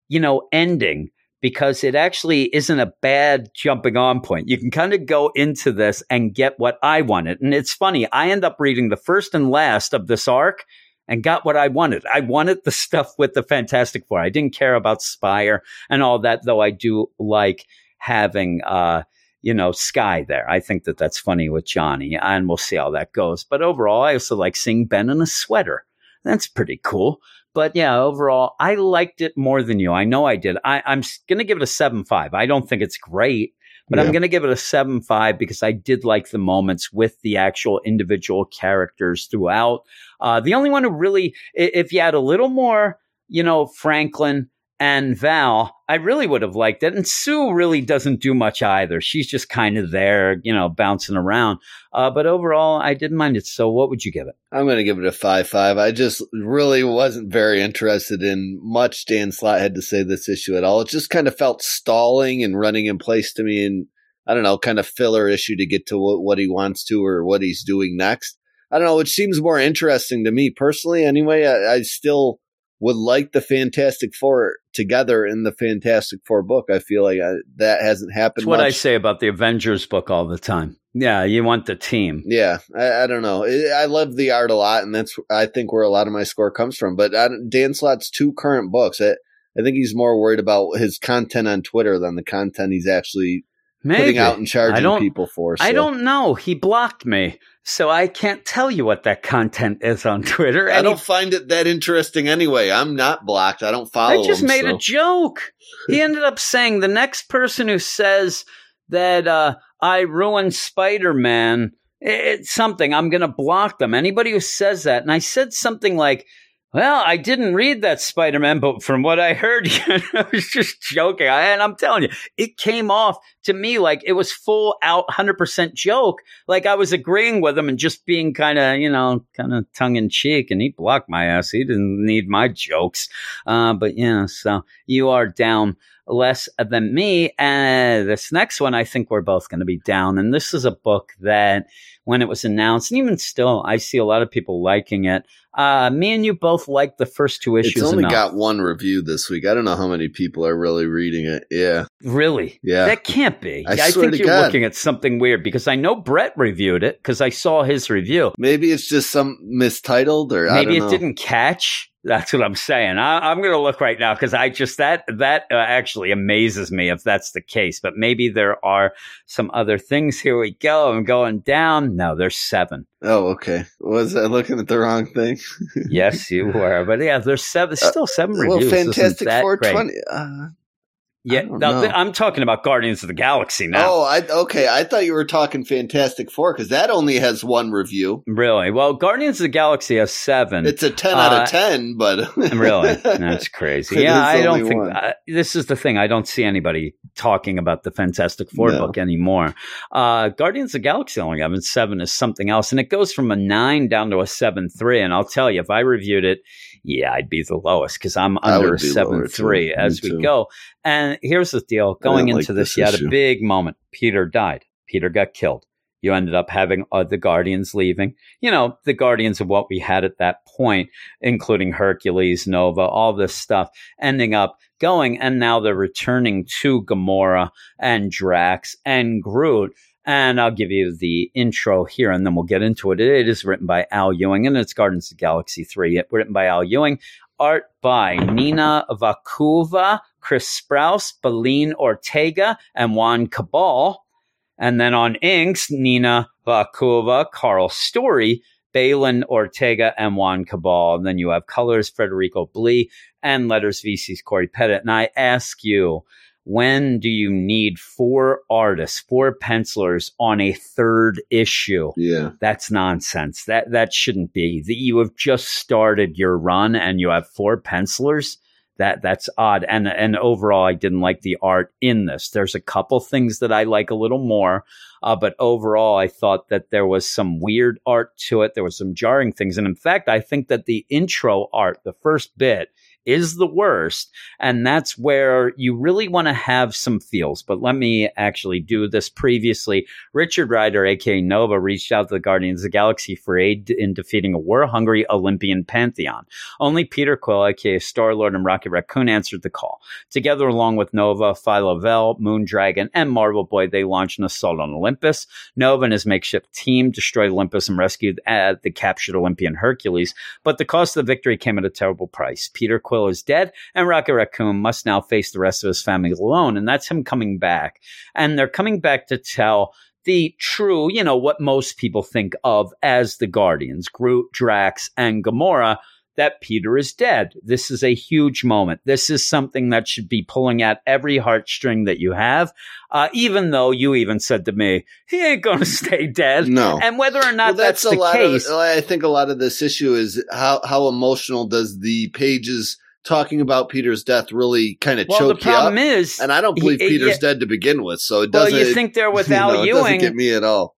Speaker 1: you know, ending because it actually isn't a bad jumping on point. You can kind of go into this and get what I wanted. And it's funny, I end up reading the first and last of this arc and got what I wanted. I wanted the stuff with the Fantastic Four. I didn't care about Spire and all that, though I do like having, uh, you know, Sky there. I think that that's funny with Johnny, and we'll see how that goes. But overall, I also like seeing Ben in a sweater. That's pretty cool. But yeah, overall, I liked it more than you. I know I did. I, I'm going to give it a 7 5. I don't think it's great, but I'm going to give it a 7 5 because I did like the moments with the actual individual characters throughout. Uh, the only one who really, if you had a little more, you know, Franklin and Val, I really would have liked it. And Sue really doesn't do much either. She's just kind of there, you know, bouncing around. Uh, but overall, I didn't mind it. So, what would you give it?
Speaker 2: I'm going to give it a five five. I just really wasn't very interested in much Dan Slott had to say this issue at all. It just kind of felt stalling and running in place to me, and I don't know, kind of filler issue to get to what, what he wants to or what he's doing next. I don't know, which seems more interesting to me personally. Anyway, I, I still would like the Fantastic Four together in the Fantastic Four book. I feel like I, that hasn't happened.
Speaker 1: That's what
Speaker 2: much.
Speaker 1: I say about the Avengers book all the time. Yeah, you want the team.
Speaker 2: Yeah, I, I don't know. I I love the art a lot, and that's I think where a lot of my score comes from. But I, Dan Slott's two current books, I, I think he's more worried about his content on Twitter than the content he's actually
Speaker 1: Maybe.
Speaker 2: putting out and charging people for.
Speaker 1: I don't know. He blocked me. So I can't tell you what that content is on Twitter.
Speaker 2: I don't find it that interesting anyway. I'm not blocked. I don't follow.
Speaker 1: I just
Speaker 2: him,
Speaker 1: made
Speaker 2: so.
Speaker 1: a joke. He ended up saying the next person who says that uh, I ruined Spider Man, it's something, I'm going to block them. Anybody who says that. And I said something like, well, I didn't read that Spider Man, but from what I heard, you know, I was just joking. I, and I'm telling you, it came off to me like it was full out 100% joke. Like I was agreeing with him and just being kind of, you know, kind of tongue in cheek. And he blocked my ass. He didn't need my jokes. Uh, but yeah, so you are down less than me. And this next one, I think we're both going to be down. And this is a book that when it was announced, and even still, I see a lot of people liking it. Uh, me and you both liked the first two issues.
Speaker 2: It's only
Speaker 1: enough.
Speaker 2: got one review this week. I don't know how many people are really reading it. Yeah,
Speaker 1: Really?
Speaker 2: Yeah.
Speaker 1: That can't be.
Speaker 2: I
Speaker 1: I, think you're
Speaker 2: God.
Speaker 1: looking at something weird because I know Brett reviewed it because I saw his review.
Speaker 2: maybe it's just some mistitled or I
Speaker 1: Maybe it
Speaker 2: know.
Speaker 1: didn't catch. That's what I'm saying. I, I'm going to look right now because I just that that uh, actually amazes me if that's the case. But maybe there are some other things. Here we go. I'm going down. No, there's seven.
Speaker 2: Oh, okay. Was I looking at the wrong thing?
Speaker 1: Yes, you were. But yeah, there's seven. Still seven
Speaker 2: Uh, well,
Speaker 1: reviews. Isn't
Speaker 2: Fantastic
Speaker 1: that
Speaker 2: Four
Speaker 1: great?
Speaker 2: twenty. Uh,
Speaker 1: Yeah,
Speaker 2: don't
Speaker 1: no,
Speaker 2: know.
Speaker 1: th- I'm talking about Guardians of the Galaxy now.
Speaker 2: Oh, I okay. I thought you were talking Fantastic Four because that only has one review.
Speaker 1: Really? Well, Guardians of the Galaxy has seven.
Speaker 2: It's a ten out
Speaker 1: Uh,
Speaker 2: of ten, but
Speaker 1: really? That's crazy. Yeah, I don't think uh, this is the thing. I don't see anybody talking about the Fantastic Four
Speaker 2: No.
Speaker 1: book anymore. Uh, Guardians of the Galaxy only having seven is something else, and it goes from a nine down to a seven three. And I'll tell you, if I reviewed it, yeah, I'd be the lowest because I'm under
Speaker 2: would
Speaker 1: a
Speaker 2: be
Speaker 1: seven three as we go. And here's the deal: going into
Speaker 2: like
Speaker 1: this,
Speaker 2: this
Speaker 1: you had a big moment. Peter died. Peter got killed. You ended up having uh, the Guardians leaving. You know, the Guardians of what we had at that point, including Hercules, Nova, all this stuff, ending up going. And now they're returning to Gamora and Drax and Groot. And I'll give you the intro here and then we'll get into it. It is written by Al Ewing and it's Guardians of Galaxy 3. It, written by Al Ewing. Art by Nina Vakueva, Chris Sprouse, Belén Ortega, and Juann Cabal. And then on inks, Nina Vakueva, Karl Story, Balin Ortega, and Juann Cabal. And then you have colors, Federico Blee, and letters, VC's Cory Petit. And I ask you, when do you need four artists, four pencilers on a third issue?
Speaker 2: yeah,
Speaker 1: That's nonsense. That that shouldn't be. That you have just started your run and you have four pencilers. That that's odd. And and overall, I didn't like the art in this. There's a couple things that I like a little more, uh, but overall, I thought that there was some weird art to it. There was some jarring things, and in fact, I think that the intro art, the first bit, is the worst. And that's where you really want to have some feels. But let me actually do this previously. Richard Ryder, aka Nova, reached out to the Guardians of the Galaxy for aid in defeating a war hungry Olympian pantheon. Only Peter Quill, aka Star Lord and Rocket Raccoon, answered the call. Together, along with Nova, Phyla-Vell, Moondragon, and Marvel Boy, they launched an assault on Olympus. Nova and his makeshift team destroyed Olympus and rescued uh, the captured Olympian Hercules. But the cost of the victory came at a terrible price. Peter Quill is dead, and Rocket Raccoon must now face the rest of his family alone. And that's him coming back. And they're coming back to tell the true, you know, what most people think of as the Guardians Groot, Drax, and Gamora. That Peter is dead. This is a huge moment. This is something that should be pulling at every heartstring that you have. Uh, even though you even said to me, he ain't going to stay dead.
Speaker 2: no.
Speaker 1: And whether or not
Speaker 2: well, that's,
Speaker 1: that's,
Speaker 2: a
Speaker 1: the
Speaker 2: lot
Speaker 1: case,
Speaker 2: of. I think a lot of this issue is how how emotional does the pages talking about Peter's death really kind of
Speaker 1: Well, the
Speaker 2: choked you up.
Speaker 1: is,
Speaker 2: and I don't believe
Speaker 1: he-
Speaker 2: Peter's dead to begin with, so it doesn't.
Speaker 1: Well, you think there with
Speaker 2: you
Speaker 1: Al
Speaker 2: know, it doesn't
Speaker 1: Ewing,
Speaker 2: get me at all.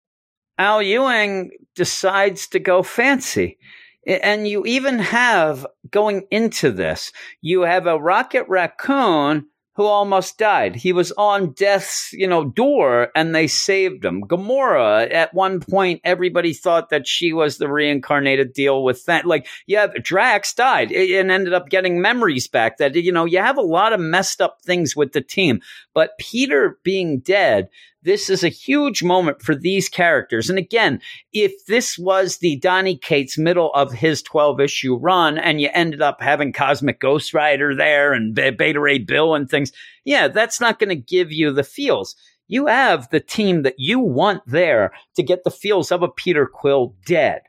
Speaker 1: Al Ewing decides to go fancy. And you even have going into this, you have a rocket raccoon who almost died. He was on death's, you know, door and they saved him. Gamora, at one point, everybody thought that she was the reincarnated deal with that. Like, yeah, Drax died and ended up getting memories back that, you know, you have a lot of messed up things with the team. But Peter being dead, this is a huge moment for these characters. And again, if this was the Donny Cates middle of his 12 issue run and you ended up having Cosmic Ghost Rider there and Be- Beta Ray Bill and things, yeah, that's not going to give you the feels. You have the team that you want there to get the feels of a Peter Quill dead.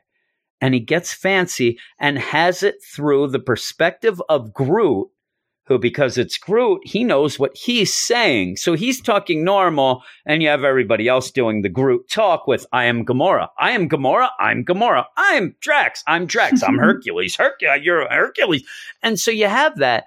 Speaker 1: And he gets fancy and has it through the perspective of Groot who, because it's Groot, he knows what he's saying. So he's talking normal, and you have everybody else doing the Groot talk with, I am Gamora. I am Gamora. I'm Gamora. I'm Drax. I'm Drax. I'm Hercules. Hercules. You're Hercules. And so you have that.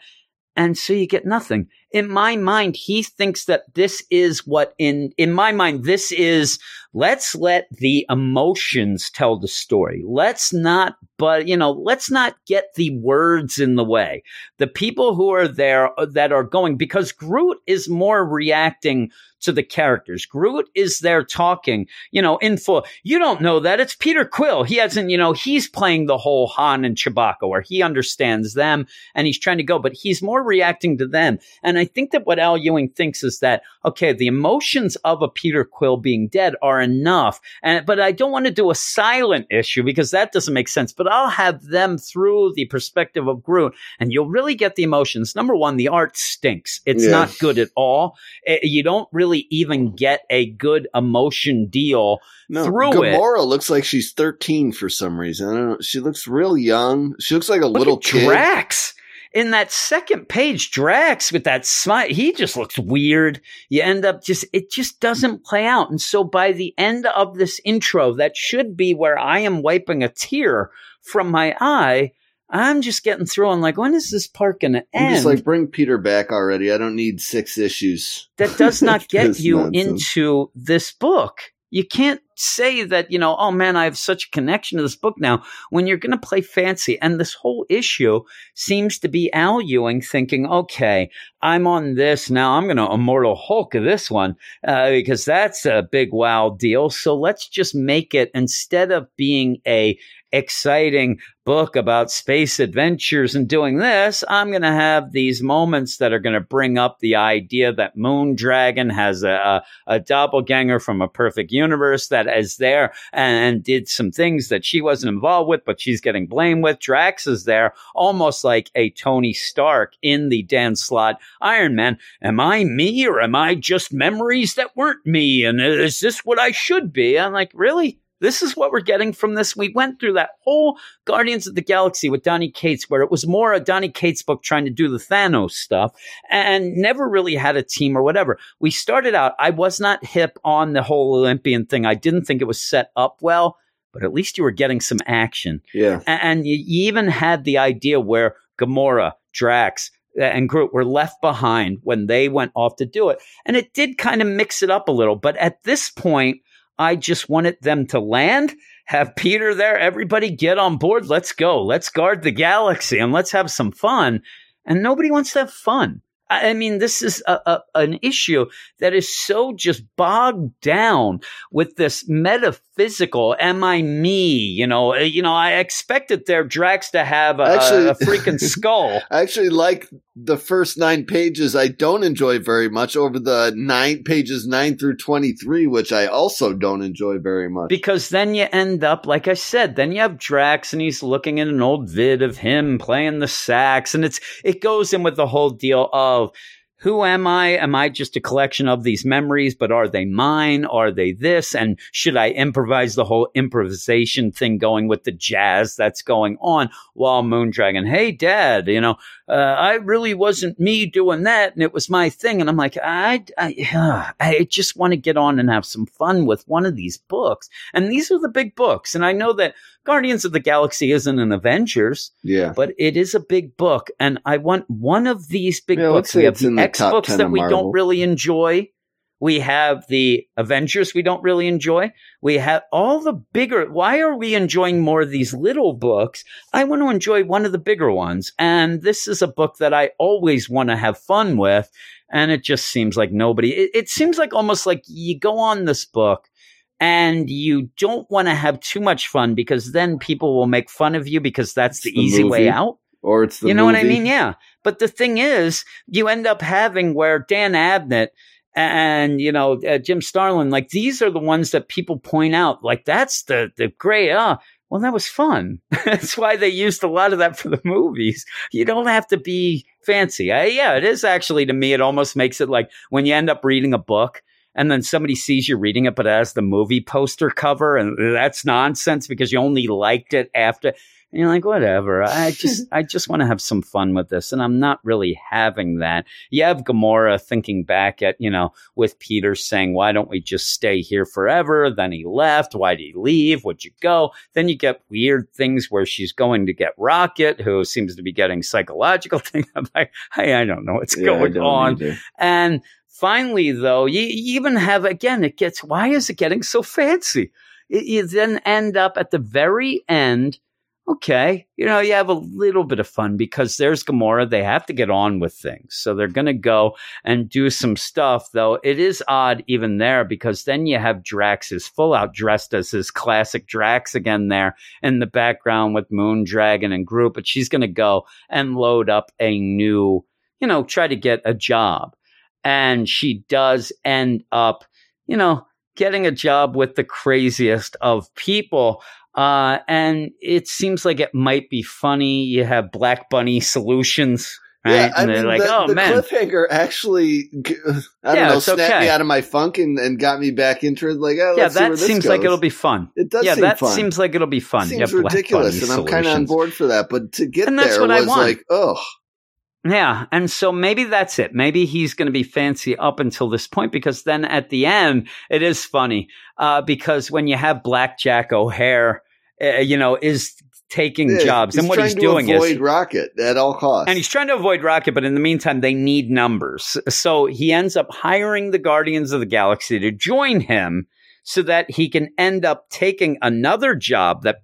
Speaker 1: And so you get nothing. In my mind, he thinks that this is what in, in my mind, this is, let's let the emotions tell the story. Let's not, but, you know, let's not get the words in the way. The people who are there uh, that are going, because Groot is more reacting to the characters. Groot is there talking, you know, in full. You don't know that. It's Peter Quill. He hasn't, you know, he's playing the whole Han and Chewbacca where he understands them and he's trying to go, but he's more reacting to them. And I think that what Al Ewing thinks is that, okay, the emotions of a Peter Quill being dead are enough. And, but I don't want to do a silent issue because that doesn't make sense, but I'll have them through the perspective of Groot and you'll really get the emotions. Number one, the art stinks. It's
Speaker 2: Yeah.
Speaker 1: not good at all. Eh, You don't really even get a good emotion deal
Speaker 2: No,
Speaker 1: through it.
Speaker 2: Gamora looks like she's 13 for some reason. I don't know. She looks real young. She looks like a
Speaker 1: Look
Speaker 2: little kid.
Speaker 1: Drax. In that second page, Drax with that smile, he just looks weird. You end up just, it just doesn't play out. And so by the end of this intro, that should be where I am wiping a tear from my eye. I'm just getting through and like, when is this part going to
Speaker 2: I'm
Speaker 1: end?
Speaker 2: just like, bring Peter back already. I don't need six issues.
Speaker 1: that does not get you
Speaker 2: nonsense.
Speaker 1: into this book. You can't say that, you know, oh man, I have such a connection to this book now when you're going to play fancy. And this whole issue seems to be Al Ewing thinking, okay, I'm on this now. I'm going to Immortal Hulk this one uh, because that's a big wow deal. So let's just make it instead of being a exciting book about space adventures and doing this, I'm going to have these moments that are going to bring up the idea that Moon Dragon has a, a, a doppelganger from a perfect universe that is there and did some things that she wasn't involved with, but she's getting blamed with. Drax is there almost like a Tony Stark in the Dan Slott Iron Man. Am I me or am I just memories that weren't me? And is this what I should be? I'm like, really? This is what we're getting from this. We went through that whole Guardians of the Galaxy with Donny Cates, where it was more a Donny Cates book trying to do the Thanos stuff and never really had a team or whatever. We started out, I was not hip on the whole Olympian thing. I didn't think it was set up well, but at least you were getting some action.
Speaker 2: Yeah.
Speaker 1: And you even had the idea where Gamora, Drax, and Groot were left behind when they went off to do it. And it did kind of mix it up a little. But at this point, I just wanted them to land, have Peter there, everybody get on board. Let's go. Let's guard the galaxy and let's have some fun. And nobody wants to have fun. I mean, this is a, a, an issue that is so just bogged down with this metaphysical. Am I me? You know, uh, you know. I expected their Drax to have a,
Speaker 2: Actually-
Speaker 1: a freaking skull.
Speaker 2: I actually like the first nine pages. I don't enjoy very much over the nine pages nine through 23, which I also don't enjoy very much.
Speaker 1: Because then you end up, like I said, then you have Drax and he's looking at an old vid of him playing the sax, and it's it goes in with the whole deal of who am I? Am I just a collection of these memories, but are they mine? Are they this? And should I improvise the whole improvisation thing going with the jazz that's going on while Moondragon, hey, dad, you know, uh, I really wasn't me doing that and it was my thing. And I'm like, I, I, uh, I just want to get on and have some fun with one of these books. And these are the big books. And I know that Guardians of the Galaxy isn't an Avengers,
Speaker 2: Yeah.
Speaker 1: but it is a big book, and I want one of these big
Speaker 2: Yeah,
Speaker 1: books. We have the
Speaker 2: the
Speaker 1: X books that we don't really enjoy. We have the Avengers we don't really enjoy. We have all the bigger. Why are we enjoying more of these little books? I want to enjoy one of the bigger ones, and this is a book that I always want to have fun with. And it just seems like nobody. It, it seems like almost like you go on this book and you don't want to have too much fun because then people will make fun of you because that's the
Speaker 2: the
Speaker 1: easy way out.
Speaker 2: Or it's the
Speaker 1: you know what I mean? Yeah. But the thing is, you end up having where Dan Abnett and you know uh, Jim Starlin, like these are the ones that people point out. Like that's the the great. Ah, well, that was fun. that's why they used a lot of that for the movies. You don't have to be fancy. I, yeah, it is actually to me. It almost makes it like when you end up reading a book and then somebody sees you reading it, but it has the movie poster cover, and that's nonsense because you only liked it after. And you're like, whatever. I just, I just want to have some fun with this, and I'm not really having that. You have Gamora thinking back at, you know, with Peter saying, "Why don't we just stay here forever?" Then he left. Why did he leave? Would you go? Then you get weird things where she's going to get Rocket, who seems to be getting psychological things. I'm like, hey, I don't know what's
Speaker 2: Yeah,
Speaker 1: going on.
Speaker 2: either.
Speaker 1: And finally, though, you, even have again, it gets why is it getting so fancy? You then end up at the very end. Okay, you know, you have a little bit of fun because there's Gamora. They have to get on with things. So they're going to go and do some stuff, though. It is odd even there because then you have Drax is full out dressed as his classic Drax again there in the background with Moon Dragon and Groot. But she's going to go and load up a new, you know, try to get a job and she does end up, you know, getting a job with the craziest of people. Uh, and it seems like it might be funny. You have Black Bunny Solutions, right?
Speaker 2: Yeah, I
Speaker 1: and they're
Speaker 2: mean,
Speaker 1: like,
Speaker 2: the,
Speaker 1: oh
Speaker 2: the
Speaker 1: man,
Speaker 2: cliffhanger actually, I don't
Speaker 1: Yeah,
Speaker 2: know, snapped
Speaker 1: okay.
Speaker 2: me out of my funk and, and got me back into it. Like, oh,
Speaker 1: yeah,
Speaker 2: let's see where
Speaker 1: that seems like it'll be fun.
Speaker 2: It does
Speaker 1: yeah,
Speaker 2: seem
Speaker 1: that
Speaker 2: fun.
Speaker 1: Yeah, that seems like it'll be fun.
Speaker 2: Seems
Speaker 1: yeah,
Speaker 2: ridiculous, and I'm kind of on board for that. But to get
Speaker 1: And that's
Speaker 2: there
Speaker 1: what I
Speaker 2: was
Speaker 1: want.
Speaker 2: like, oh,
Speaker 1: Yeah, and so maybe that's it. Maybe he's going to be fancy up until this point because then at the end it is funny uh, because when you have Black Jack O'Hare, uh, you know, is taking
Speaker 2: yeah,
Speaker 1: jobs and what he's
Speaker 2: to
Speaker 1: doing
Speaker 2: avoid
Speaker 1: is
Speaker 2: Rocket at all costs.
Speaker 1: and he's trying to avoid Rocket, but in the meantime, they need numbers. So he ends up hiring the Guardians of the Galaxy to join him so that he can end up taking another job that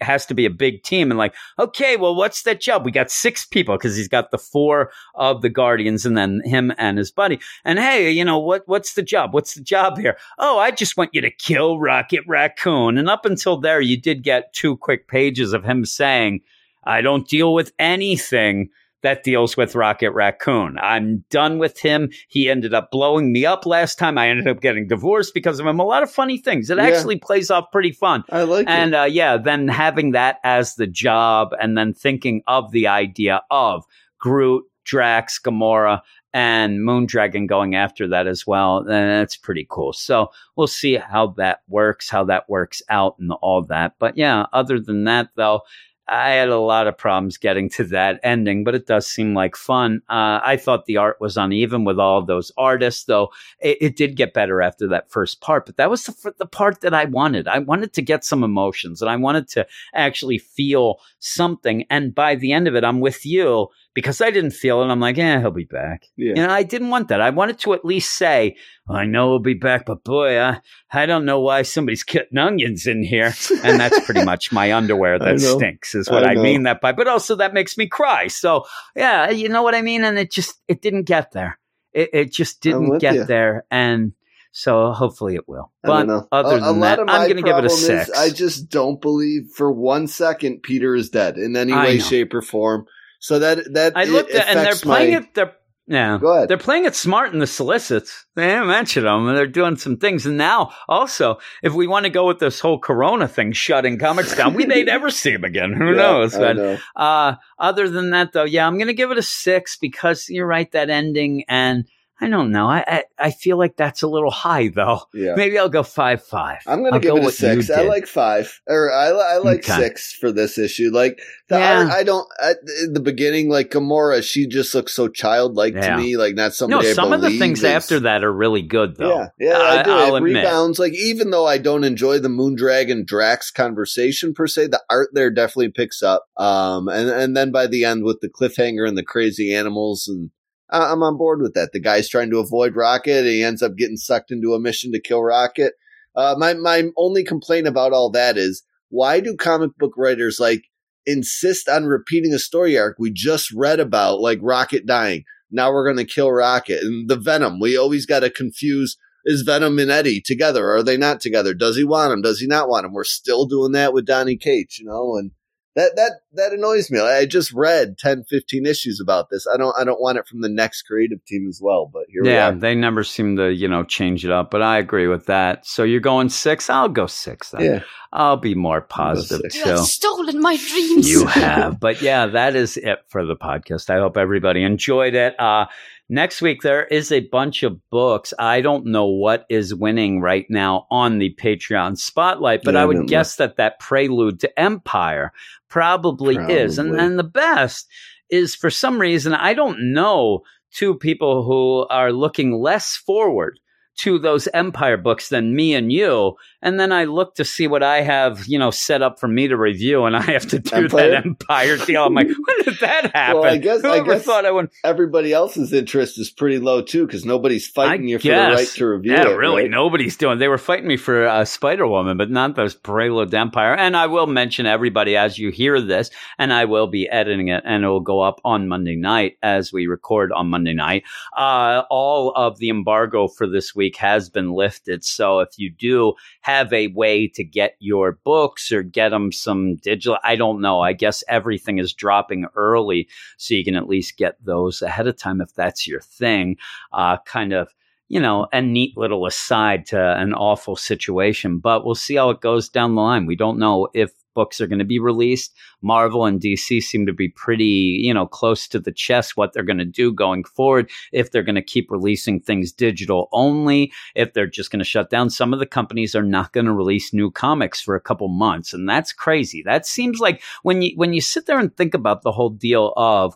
Speaker 1: has to be a big team and like, okay, well, what's that job? We got six people because he's got the four of the Guardians and then him and his buddy. And hey, you know, what, what's the job? What's the job here? Oh, I just want you to kill Rocket Raccoon. And up until there, you did get two quick pages of him saying, I don't deal with anything that deals with Rocket Raccoon. I'm done with him. He ended up blowing me up last time. I ended up getting divorced because of him. A lot of funny things. It
Speaker 2: Yeah.
Speaker 1: actually plays off pretty fun.
Speaker 2: I like
Speaker 1: And
Speaker 2: it.
Speaker 1: uh, yeah, then having that as the job and then thinking of the idea of Groot, Drax, Gamora, and Moondragon going after that as well. And that's pretty cool. So we'll see how that works, how that works out, and all that. But yeah, other than that, though, I had a lot of problems getting to that ending, but it does seem like fun. Uh, I thought the art was uneven with all those artists, though it, it did get better after that first part. But that was the, the part that I wanted. I wanted to get some emotions and I wanted to actually feel something. And by the end of it, I'm with you because I didn't feel it. I'm like, yeah, he'll be back.
Speaker 2: yeah.
Speaker 1: You know, I didn't want that. I wanted to at least say, I know he'll be back, but boy, I, I don't know why somebody's cutting onions in here. And that's pretty much my underwear that stinks, is what
Speaker 2: I
Speaker 1: I, mean that by. But also that makes me cry. So yeah, you know what I mean? And it just, it didn't get there. It, it just didn't get
Speaker 2: you.
Speaker 1: there. And so hopefully it will. But other
Speaker 2: a, a
Speaker 1: than that, I'm going to give it a six.
Speaker 2: I just don't believe for one second Peter is dead in any
Speaker 1: I
Speaker 2: way,
Speaker 1: know.
Speaker 2: shape, or form. So that that
Speaker 1: I looked at, and they're playing
Speaker 2: my-
Speaker 1: it. They're Yeah.
Speaker 2: Go ahead.
Speaker 1: They're playing it smart in the solicits. They didn't mention them. and They're doing some things. And now, also, if we want to go with this whole Corona thing shutting comics down, we may never see them again. Who
Speaker 2: Yeah,
Speaker 1: knows? But
Speaker 2: know.
Speaker 1: uh, other than that, though, yeah, I'm going to give it a six because you're right, that ending. And I don't know. I, I, I feel like that's a little high, though.
Speaker 2: Yeah.
Speaker 1: Maybe I'll go 5 5.
Speaker 2: I'm gonna
Speaker 1: I'll
Speaker 2: give
Speaker 1: go
Speaker 2: it a six. I like five, or I, I like
Speaker 1: Okay.
Speaker 2: six for this issue. Like the
Speaker 1: Yeah.
Speaker 2: art, I don't at the beginning. Like Gamora, she just looks so childlike
Speaker 1: Yeah.
Speaker 2: to me. Like not
Speaker 1: No,
Speaker 2: somebody. I
Speaker 1: some of the things
Speaker 2: is-
Speaker 1: after that are really good, though.
Speaker 2: Yeah, yeah, I,
Speaker 1: I-
Speaker 2: do.
Speaker 1: I'll
Speaker 2: it
Speaker 1: admit.
Speaker 2: rebounds. Like even though I don't enjoy the Moondragon Drax conversation per se, the art there definitely picks up. Um, and and then by the end with the cliffhanger and the crazy animals, and I- I'm on board with that. The guy's trying to avoid Rocket, he ends up getting sucked into a mission to kill Rocket. Uh, my my only complaint about all that is why do comic book writers like insist on repeating a story arc we just read about, like Rocket dying? Now we're going to kill Rocket and the Venom. We always got to confuse is Venom and Eddie together? Are they not together? Does he want him? Does he not want him? We're still doing that with Donny Cates, you know, and that that that annoys me. I just read 10, 15 issues about this. I don't I don't want it from the next creative team as well. But here
Speaker 1: Yeah,
Speaker 2: we are.
Speaker 1: they never seem to, you know, change it up, but I agree with that. So you're going six? I'll go six then.
Speaker 2: Yeah.
Speaker 1: I'll be more positive
Speaker 2: six.
Speaker 3: You have stolen my dreams.
Speaker 1: You have. But yeah, that is it for the podcast. I hope everybody enjoyed it. Uh, next week, there is a bunch of books. I don't know what is winning right now on the Patreon spotlight, but
Speaker 2: Yeah,
Speaker 1: I would guess that that prelude to Empire probably, is. And,
Speaker 2: Probably.
Speaker 1: and the best is for some reason, I don't know two people who are looking less forward to those empire books than me and you and then i look to see what i have you know set up for me to review and i have to do
Speaker 2: Empire?
Speaker 1: that empire deal i'm like when did that happen
Speaker 2: Well, I guess- I guess-
Speaker 1: thought i would
Speaker 2: Everybody else's interest is pretty low too because nobody's fighting
Speaker 1: I
Speaker 2: you for the
Speaker 1: guess.
Speaker 2: right to review
Speaker 1: yeah
Speaker 2: it.
Speaker 1: really
Speaker 2: right?
Speaker 1: nobody's doing they were fighting me for uh, spider woman but not those prelude empire and i will mention everybody as you hear this and i will be editing it and it will go up on monday night as we record on monday night uh, all of the embargo for this week has been lifted. So if you do have a way to get your books or get them some digital, I don't know. I guess everything is dropping early, so you can at least get those ahead of time if that's your thing. Uh, kind of. You know, a neat little aside to an awful situation, but we'll see how it goes down the line. We don't know if books are going to be released. Marvel and DC seem to be pretty, you know, close to the chest what they're going to do going forward. If they're going to keep releasing things digital only, if they're just going to shut down. Some of the companies are not going to release new comics for a couple months, and that's crazy. That seems like when you when you sit there and think about the whole deal of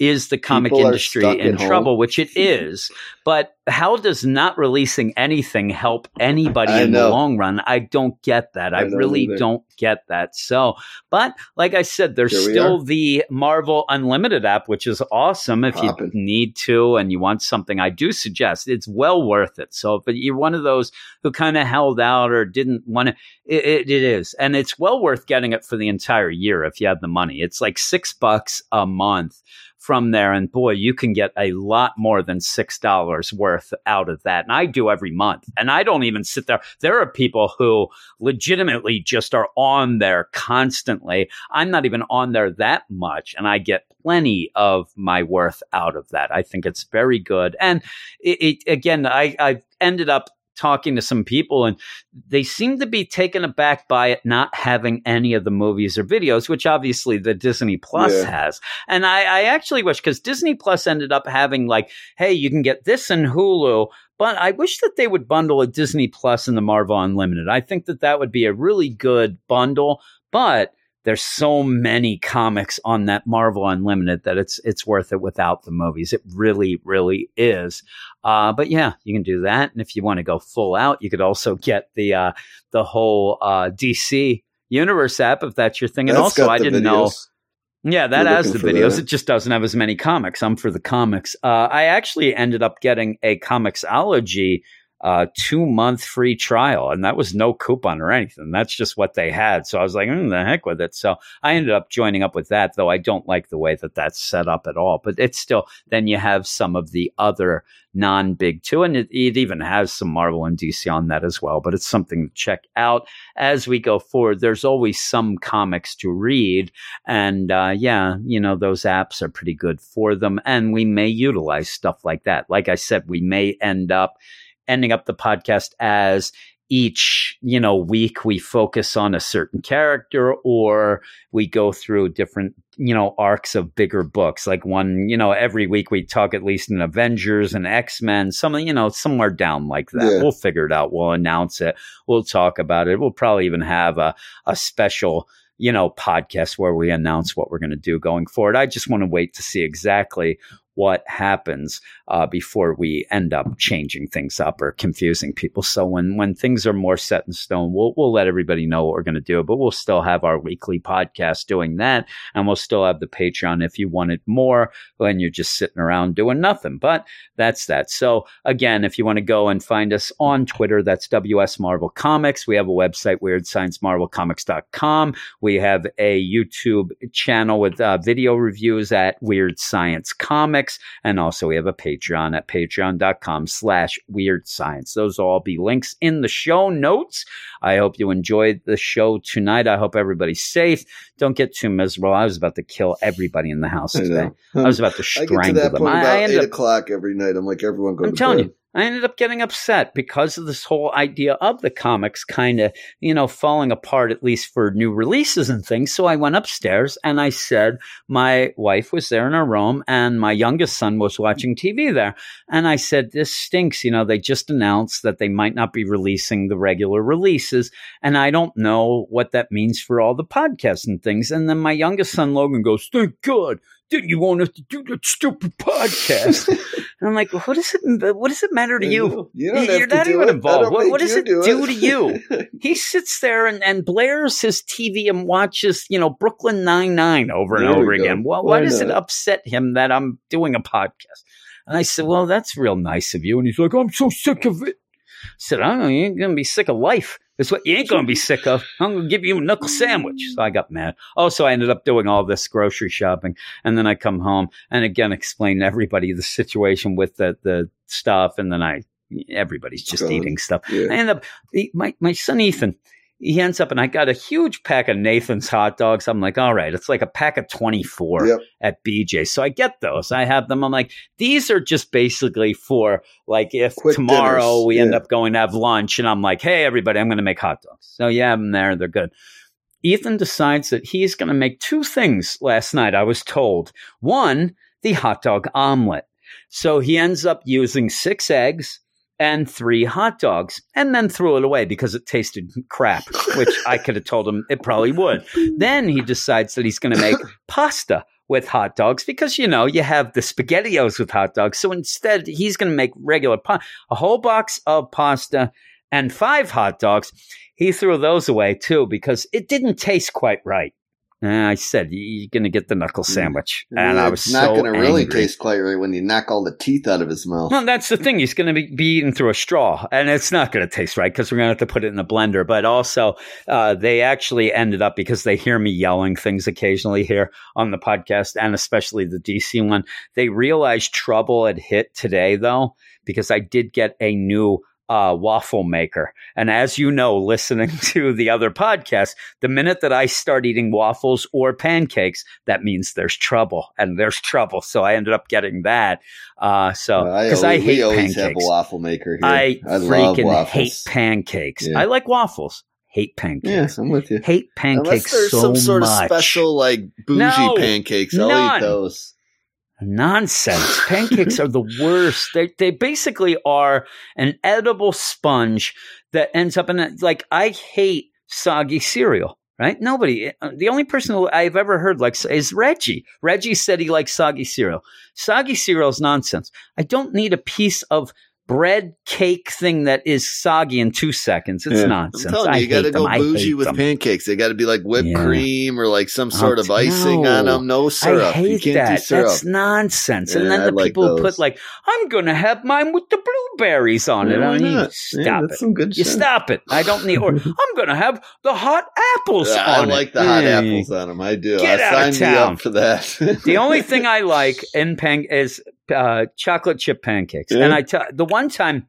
Speaker 1: is the comic
Speaker 2: People
Speaker 1: industry in
Speaker 2: home.
Speaker 1: trouble, which it is. But how does not releasing anything help anybody
Speaker 2: I
Speaker 1: in the long run? I don't get that. I,
Speaker 2: I
Speaker 1: really
Speaker 2: either.
Speaker 1: don't get that. So, but like I said, there's
Speaker 2: Here
Speaker 1: still the Marvel Unlimited app, which is awesome if
Speaker 2: Poppin'.
Speaker 1: you need to and you want something. I do suggest it's well worth it. So, if you're one of those who kind of held out or didn't want to, it, it, it is. And it's well worth getting it for the entire year if you have the money. It's like six bucks a month from there. And boy, you can get a lot more than $6 worth out of that. And I do every month. And I don't even sit there. There are people who legitimately just are on there constantly. I'm not even on there that much. And I get plenty of my worth out of that. I think it's very good. And it, it again, I, I ended up talking to some people and they seem to be taken aback by it not having any of the movies or videos, which obviously the Disney Plus
Speaker 2: Yeah.
Speaker 1: has. And I, I actually wish because Disney Plus ended up having like, hey, you can get this in Hulu, but I wish that they would bundle a Disney Plus and the Marvel Unlimited. I think that that would be a really good bundle, but there's so many comics on that Marvel Unlimited that it's it's worth it without the movies. It really, really is. Uh, but yeah, you can do that, and if you want to go full out, you could also get the uh, the whole uh, DC Universe app if that's your thing. And
Speaker 2: That's
Speaker 1: also, I didn't know. Yeah, that
Speaker 2: You're
Speaker 1: has the videos.
Speaker 2: that.
Speaker 1: It just doesn't have as many comics. I'm for the comics. Uh, I actually ended up getting a Comixology uh, two month free trial, and that was no coupon or anything. That's just what they had. So I was like, mm, the heck with it. So I ended up joining up with that, though I don't like the way that that's set up at all. But it's still then you have some of the other non big two, and it, it even has some Marvel and DC on that as well. But it's something to check out as we go forward. There's always some comics to read, and uh, yeah, you know those apps are pretty good for them, and we may utilize stuff like that. Like I said, we may end up ending up the podcast as each you know week we focus on a certain character or we go through different you know arcs of bigger books. Like one you know every week we talk at least in avengers and x-men something you know somewhere down like that.
Speaker 2: Yeah.
Speaker 1: we'll figure it out. We'll announce it. We'll talk about it. We'll probably even have a, a special you know podcast where we announce what we're going to do going forward. I just want to wait to see exactly what happens uh, before we end up changing things up or confusing people. So when when things are more set in stone, we'll we'll let everybody know what we're going to do. But we'll still have our weekly podcast doing that, and we'll still have the Patreon if you wanted more. When you're just sitting around doing nothing, but that's that. So again, if you want to go and find us on Twitter, that's WS Marvel Comics. We have a website, WeirdScienceMarvelComics.com. We have a YouTube channel with uh, video reviews at Weird Science Comics. And also we have a Patreon at patreon.com slash weird science. Those will all be links in the show notes. I hope you enjoyed the show tonight. I hope everybody's safe. Don't get too miserable. I was about to kill everybody in the house
Speaker 2: I
Speaker 1: today.
Speaker 2: know.
Speaker 1: I was about to
Speaker 2: I get to
Speaker 1: strangle
Speaker 2: that
Speaker 1: them.
Speaker 2: point
Speaker 1: I,
Speaker 2: about
Speaker 1: I ended
Speaker 2: eight
Speaker 1: up
Speaker 2: o'clock every night. I'm like, everyone go
Speaker 1: I'm
Speaker 2: to
Speaker 1: telling
Speaker 2: bed.
Speaker 1: you, I ended up getting upset because of this whole idea of the comics kind of, you know, falling apart, at least for new releases and things. So I went upstairs and I said, my wife was there in her room and my youngest son was watching TV there. And I said, this stinks. You know, they just announced that they might not be releasing the regular releases. And I don't know what that means for all the podcasts and things. And then my youngest son, Logan, goes, thank God. Didn't you want us to do that stupid podcast? And I'm like, what does it? What does it matter to you?
Speaker 2: You
Speaker 1: You're not even
Speaker 2: it.
Speaker 1: involved. What- what does it do to you? He sits there and, and blares his TV and watches, you know, Brooklyn Nine Nine over and
Speaker 2: There
Speaker 1: over again. Why,
Speaker 2: Why
Speaker 1: why does it upset him that I'm doing a podcast? And I said, well, that's real nice of you. And he's like, I'm so sick of it. I said, I don't know, you ain't gonna be sick of life. That's what you ain't gonna be sick of. I'm gonna give you a knuckle sandwich. So I got mad. Also, I ended up doing all this grocery shopping, and then I come home and again explain to everybody the situation with the the stuff, and then I everybody's just
Speaker 2: Gone.
Speaker 1: eating stuff.
Speaker 2: Yeah.
Speaker 1: I end up my my son Ethan. He ends up and I got a huge pack of Nathan's hot dogs. I'm like, all right, it's like a pack of 24
Speaker 2: Yep.
Speaker 1: at BJ. So I get those. I have them. I'm like, these are just basically for like if
Speaker 2: Quick
Speaker 1: tomorrow
Speaker 2: dinners,
Speaker 1: we end up going to have lunch and I'm like, hey, everybody, I'm going to make hot dogs. So yeah, I'm there. They're good. Ethan decides that he's going to make two things last night, I was told. One, the hot dog omelet. So he ends up using six eggs and three hot dogs and then threw it away because it tasted crap, which I could have told him it probably would. Then he decides that he's going to make pasta with hot dogs because, you know, you have the SpaghettiOs with hot dogs. So instead, he's going to make regular pasta, a whole box of pasta and five hot dogs. He threw those away too because it didn't taste quite right. And I said, "You're going to get the knuckle sandwich," and I was
Speaker 2: it's not
Speaker 1: so
Speaker 2: going to really taste quite right when you knock all the teeth out of his mouth.
Speaker 1: Well, that's the thing. He's going to be, be eating through a straw, and it's not going to taste right because we're going to have to put it in a blender. But also, uh, they actually ended up because they hear me yelling things occasionally here on the podcast, and especially the DC one. They realized trouble had hit today, though, because I did get a new. Uh, waffle maker. And as you know, listening to the other podcast, the minute that I start eating waffles or pancakes, that means there's trouble and there's trouble. So I ended up getting that. Uh, so,
Speaker 2: Uh,
Speaker 1: because I,
Speaker 2: we
Speaker 1: hate
Speaker 2: always have a
Speaker 1: pancakes.
Speaker 2: waffle maker here.
Speaker 1: I,
Speaker 2: love
Speaker 1: freaking
Speaker 2: waffles.
Speaker 1: hate pancakes.
Speaker 2: Yeah.
Speaker 1: I like waffles. Hate pancakes.
Speaker 2: I'm with you.
Speaker 1: Hate
Speaker 2: Unless
Speaker 1: pancakes
Speaker 2: there's
Speaker 1: so
Speaker 2: some sort
Speaker 1: much.
Speaker 2: of special, like bougie
Speaker 1: No,
Speaker 2: pancakes, I'll
Speaker 1: none.
Speaker 2: eat those.
Speaker 1: Nonsense. Pancakes are the worst. They they basically are an edible sponge that ends up in a, like I hate soggy cereal. Right? Nobody. uh, The only person who I've ever heard like is Reggie. Reggie said he likes soggy cereal. Soggy cereal is nonsense. I don't need a piece of bread cake thing that is soggy in two seconds. It's
Speaker 2: Yeah.
Speaker 1: nonsense.
Speaker 2: Telling
Speaker 1: I
Speaker 2: you, you got to
Speaker 1: hate them.
Speaker 2: go bougie with
Speaker 1: them.
Speaker 2: pancakes. They got to be like whipped
Speaker 1: Yeah.
Speaker 2: cream or like some sort
Speaker 1: I'll
Speaker 2: of oh,
Speaker 1: t-
Speaker 2: icing
Speaker 1: no.
Speaker 2: on them. No syrup.
Speaker 1: I
Speaker 2: you
Speaker 1: hate
Speaker 2: can't
Speaker 1: that.
Speaker 2: do syrup.
Speaker 1: That's nonsense. and
Speaker 2: Yeah,
Speaker 1: then
Speaker 2: I
Speaker 1: the
Speaker 2: like
Speaker 1: people
Speaker 2: those.
Speaker 1: put like, I'm going to have mine with the blueberries on it. I mean, stop it.
Speaker 2: that's some good
Speaker 1: You
Speaker 2: shit.
Speaker 1: stop it. I don't need, or I'm going to have the hot apples
Speaker 2: I
Speaker 1: on it.
Speaker 2: like the hot apples on them. I do.
Speaker 1: Get
Speaker 2: I
Speaker 1: out of
Speaker 2: signed
Speaker 1: town.
Speaker 2: up for that.
Speaker 1: The only thing I like in pan is uh, chocolate chip pancakes.
Speaker 2: Yeah.
Speaker 1: And I tell the one time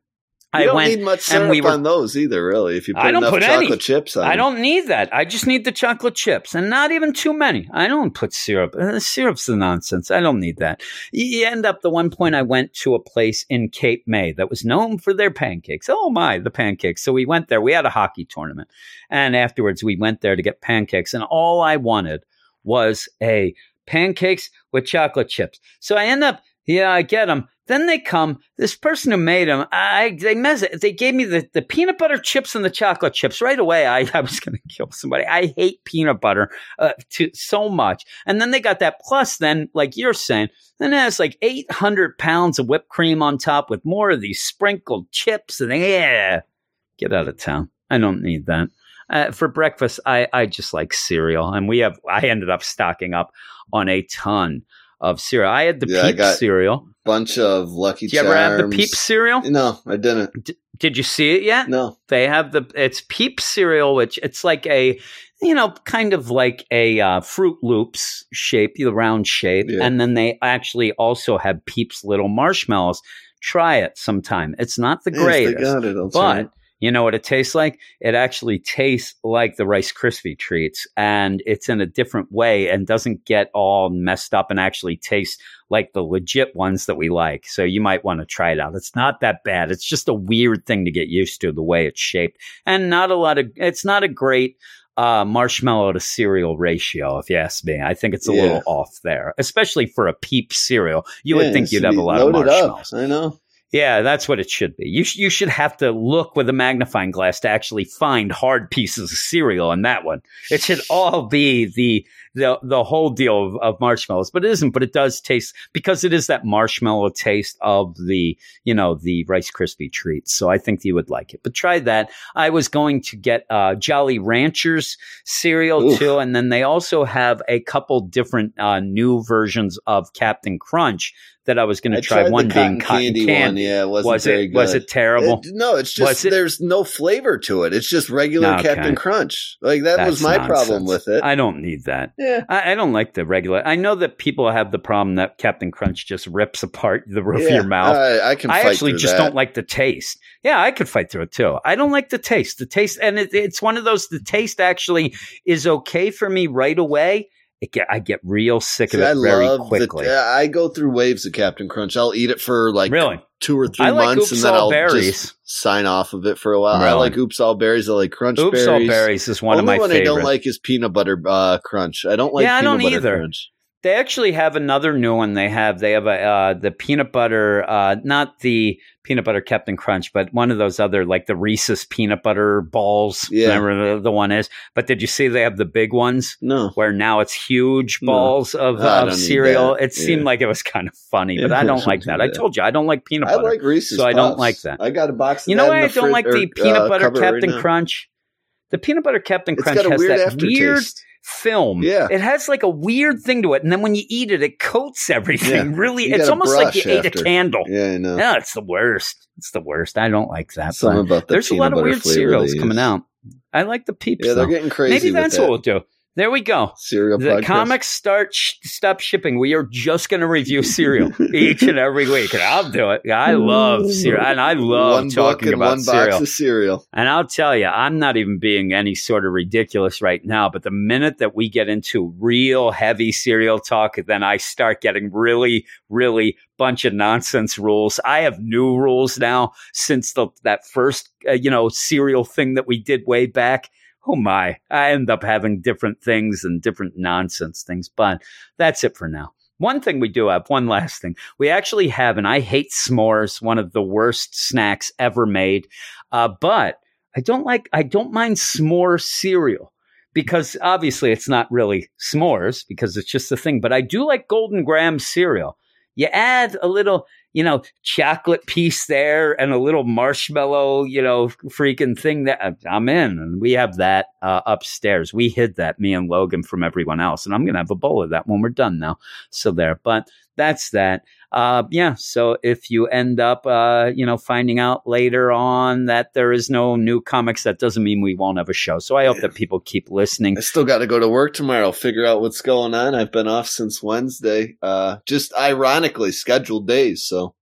Speaker 2: you
Speaker 1: I
Speaker 2: don't
Speaker 1: went,
Speaker 2: need much
Speaker 1: and
Speaker 2: syrup
Speaker 1: we were-
Speaker 2: on those either, really. If you put
Speaker 1: I don't
Speaker 2: enough
Speaker 1: put
Speaker 2: chocolate
Speaker 1: any.
Speaker 2: chips on
Speaker 1: I don't need that. I just need the chocolate chips and not even too many. I don't put syrup. Uh, syrup's the nonsense. I don't need that. You end up the one point I went to a place in Cape May that was known for their pancakes. Oh my, the pancakes. So we went there. We had a hockey tournament. And afterwards we went there to get pancakes. And all I wanted was a pancakes with chocolate chips. So I end up, yeah, I get them. Then they come. This person who made them, I they mess it. They gave me the, the peanut butter chips and the chocolate chips right away. I, I was going to kill somebody. I hate peanut butter uh, to so much. And then they got that plus. Then, like you're saying, then it has like 800 pounds of whipped cream on top with more of these sprinkled chips. And yeah, get out of town. I don't need that. Uh, for breakfast, I, I just like cereal, and we have. I ended up stocking up on a ton of cereal. I had the
Speaker 2: Yeah,
Speaker 1: Peep cereal.
Speaker 2: Bunch of Lucky
Speaker 1: Did you
Speaker 2: Charms.
Speaker 1: ever have the Peep cereal?
Speaker 2: No, I didn't.
Speaker 1: Did you see it yet?
Speaker 2: No.
Speaker 1: They have the it's Peep cereal, which it's like a you know kind of like a uh, Froot Loops shape, the round shape,
Speaker 2: Yeah.
Speaker 1: and then they actually also have Peeps little marshmallows. Try it sometime. It's not the greatest,
Speaker 2: got it.
Speaker 1: But. You know what it tastes like? It actually tastes like the Rice Krispie treats, and it's in a different way and doesn't get all messed up and actually tastes like the legit ones that we like. So you might want to try it out. It's not that bad. It's just a weird thing to get used to the way it's shaped, and not a lot of. It's not a great. Uh, marshmallow to cereal ratio, if you ask me. I think it's a
Speaker 2: Yeah.
Speaker 1: little off there, especially for a peep cereal. You would think you'd have a lot of marshmallows.
Speaker 2: I know.
Speaker 1: Yeah, that's what it should be. You sh- you should have to look with a magnifying glass to actually find hard pieces of cereal in that one. It should all be the the the whole deal of, of marshmallows, but it isn't. But it does taste because it is that marshmallow taste of the you know the Rice Krispie treats. So I think you would like it. But try that. I was going to get uh, Jolly Ranchers cereal too, and then they also have a couple different uh, new versions of Captain Crunch that I was going to try. One being
Speaker 2: cotton
Speaker 1: cotton
Speaker 2: candy,
Speaker 1: candy.
Speaker 2: one. Yeah, it wasn't
Speaker 1: Was
Speaker 2: very
Speaker 1: it
Speaker 2: good.
Speaker 1: was it terrible?
Speaker 2: It- no, it's just
Speaker 1: it-
Speaker 2: there's no flavor to it. It's just regular. Captain Crunch. Like that was
Speaker 1: That's
Speaker 2: my problem with it.
Speaker 1: I don't need that.
Speaker 2: yeah.
Speaker 1: I, I don't like the regular. I know that people have the problem that Captain Crunch just rips apart the roof of your mouth.
Speaker 2: I, I can.
Speaker 1: I actually just
Speaker 2: that.
Speaker 1: don't like the taste. Yeah, I could fight through it too. I don't like the taste. The taste, and it, it's one of those. The taste actually is okay for me right away. It get, I get real sick
Speaker 2: See,
Speaker 1: of it
Speaker 2: I
Speaker 1: very
Speaker 2: love
Speaker 1: quickly.
Speaker 2: The, I go through waves of Captain Crunch. I'll eat it for like
Speaker 1: really,
Speaker 2: two or three
Speaker 1: I like
Speaker 2: months, and then I'll
Speaker 1: Berries.
Speaker 2: just sign off of it for a while. I like Oops All Berries. I like Crunch berries.
Speaker 1: Oops
Speaker 2: Berries.
Speaker 1: All Berries is one
Speaker 2: Only
Speaker 1: of my
Speaker 2: one
Speaker 1: favorites.
Speaker 2: I don't like is Peanut Butter uh, Crunch. I don't like
Speaker 1: Yeah, I
Speaker 2: Peanut
Speaker 1: don't
Speaker 2: Butter
Speaker 1: either.
Speaker 2: Crunch.
Speaker 1: They actually have another new one. They have they have a uh, the peanut butter, uh, not the peanut butter Captain Crunch, but one of those other like the Reese's peanut butter balls.
Speaker 2: Yeah.
Speaker 1: whatever the, the one is. But did you see they have the big ones
Speaker 2: No.
Speaker 1: where now it's huge
Speaker 2: No.
Speaker 1: balls of,
Speaker 2: I
Speaker 1: of cereal? It seemed like it was kind of funny, but
Speaker 2: Yeah,
Speaker 1: I don't like that. I told you I don't like peanut butter.
Speaker 2: I like Reese's.
Speaker 1: so I don't
Speaker 2: Puffs.
Speaker 1: like that.
Speaker 2: I got a box. Of
Speaker 1: you know why I don't like
Speaker 2: or,
Speaker 1: the peanut
Speaker 2: uh,
Speaker 1: butter
Speaker 2: cupboard right
Speaker 1: Captain. Crunch? The peanut butter Captain
Speaker 2: It's
Speaker 1: Crunch has
Speaker 2: weird
Speaker 1: that
Speaker 2: aftertaste.
Speaker 1: weird film.
Speaker 2: Yeah.
Speaker 1: It has like a weird thing to it. And then when you eat it, it coats everything.
Speaker 2: Yeah.
Speaker 1: Really,
Speaker 2: You
Speaker 1: it's almost like you
Speaker 2: brush
Speaker 1: ate a candle.
Speaker 2: Yeah, I know.
Speaker 1: Yeah, it's the worst. It's the worst. I don't like that.
Speaker 2: Something about the
Speaker 1: there's a lot of weird cereals coming out. I like the peeps.
Speaker 2: Yeah, they're
Speaker 1: though.
Speaker 2: getting crazy.
Speaker 1: Maybe that's
Speaker 2: that.
Speaker 1: what we'll do. There we go.
Speaker 2: cereal
Speaker 1: The
Speaker 2: podcast.
Speaker 1: comics start sh- stop shipping. We are just going to review cereal each and every week, and I'll do it. I love cereal, and I love
Speaker 2: one
Speaker 1: talking about
Speaker 2: one
Speaker 1: cereal.
Speaker 2: box of cereal.
Speaker 1: And I'll tell you, I'm not even being any sort of ridiculous right now. But the minute that we get into real heavy cereal talk, then I start getting really, really bunch of nonsense rules. I have new rules now since the, that first, uh, you know, cereal thing that we did way back. Oh my, I end up having different things and different nonsense things. But that's it for now. One thing we do have, one last thing. We actually have, and I hate s'mores, one of the worst snacks ever made. Uh, but I don't like, I don't mind s'more cereal because obviously it's not really s'mores because it's just a thing. But I do like Golden Graham cereal. You add a little, you know, chocolate piece there and a little marshmallow, you know, freaking thing that I'm in. And we have that uh, upstairs. We hid that, me and Logan, from everyone else. And I'm going to have a bowl of that when we're done now. So there. But that's that. Uh, yeah. So if you end up, uh, you know, finding out later on that there is no new comics, that doesn't mean we won't have a show. So I hope
Speaker 2: Yeah.
Speaker 1: that people keep listening.
Speaker 2: I still got to go to work tomorrow, figure out what's going on. I've been off since Wednesday. Uh, just ironically scheduled days. So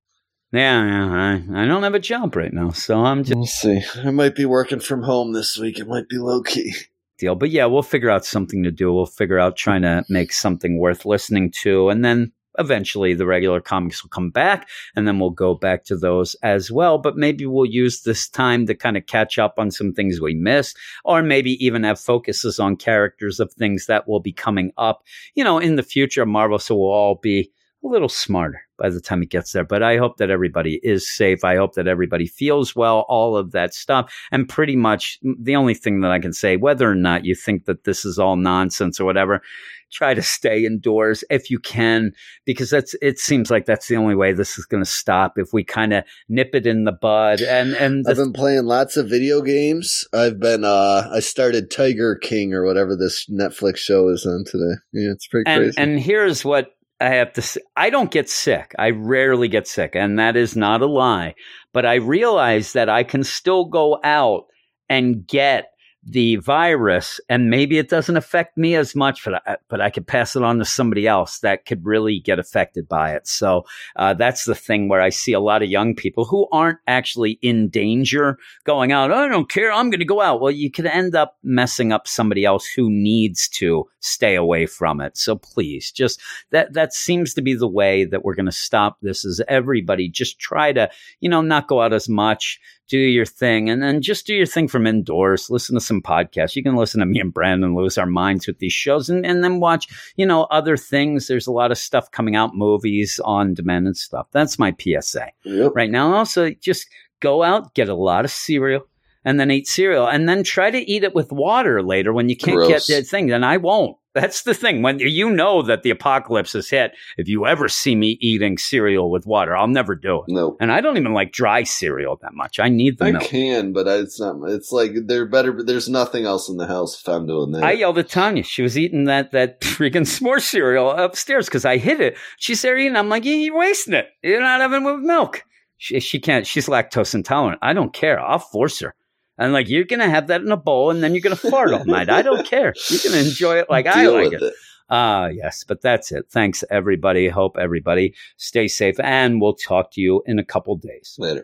Speaker 1: Yeah, yeah. I, I don't have a job right now, so I'm just
Speaker 2: we'll see. I might be working from home this week. It might be low key.
Speaker 1: deal. But yeah, we'll figure out something to do. We'll figure out trying to make something worth listening to, and then eventually the regular comics will come back, and then we'll go back to those as well. But maybe we'll use this time to kind of catch up on some things we missed, or maybe even have focuses on characters of things that will be coming up, you know, in the future Marvel. So we'll all be a little smarter by the time it gets there. But I hope that everybody is safe. I hope that everybody feels well, all of that stuff. And pretty much the only thing that I can say, whether or not you think that this is all nonsense or whatever, try to stay indoors if you can, because that's it seems like that's the only way this is going to stop if we kind of nip it in the bud. And and
Speaker 2: I've been playing lots of video games. I've been uh I started Tiger King or whatever this Netflix show is on today. Yeah, it's pretty
Speaker 1: and
Speaker 2: crazy.
Speaker 1: and here's what I have to say. I don't get sick. I rarely get sick, and that is not a lie. But I realize that I can still go out and get the virus, and maybe it doesn't affect me as much, but I, but I could pass it on to somebody else that could really get affected by it. So uh, that's the thing where I see a lot of young people who aren't actually in danger going out. I don't care. I'm going to go out. Well, you could end up messing up somebody else who needs to stay away from it. So please, just that that seems to be the way that we're going to stop this. Is everybody just try to you know not go out as much do your thing and then just do your thing from indoors. Listen to some podcasts. You can listen to me and brandon lose our minds with these shows and, and then watch you know other things. There's a lot of stuff coming out movies on demand and stuff. That's my psa
Speaker 2: yep.
Speaker 1: right now also just go out get a lot of cereal and then eat cereal and then try to eat it with water later when you can't
Speaker 2: Gross.
Speaker 1: get the thing. Then i won't that's the thing when you know that the apocalypse has hit if you ever see me eating cereal with water i'll never do it
Speaker 2: No.
Speaker 1: and I don't even like dry cereal that much. I need the
Speaker 2: I
Speaker 1: milk.
Speaker 2: can, but it's not. It's like they're better. There's nothing else in the house if I'm doing that.
Speaker 1: I yelled at Tanya. She was eating that that freaking s'more cereal upstairs because I hid it. She's there eating. I'm like, you're wasting it. You're not having it with milk. She, she can't. She's lactose intolerant. I don't care. I'll force her. And like, you're gonna have that in a bowl, and then you're gonna fart all night. I don't care. You can enjoy it like I like it.
Speaker 2: it.
Speaker 1: Ah, yes, but that's it. Thanks, everybody. Hope everybody stay safe, and we'll talk to you in a couple days.
Speaker 2: Later.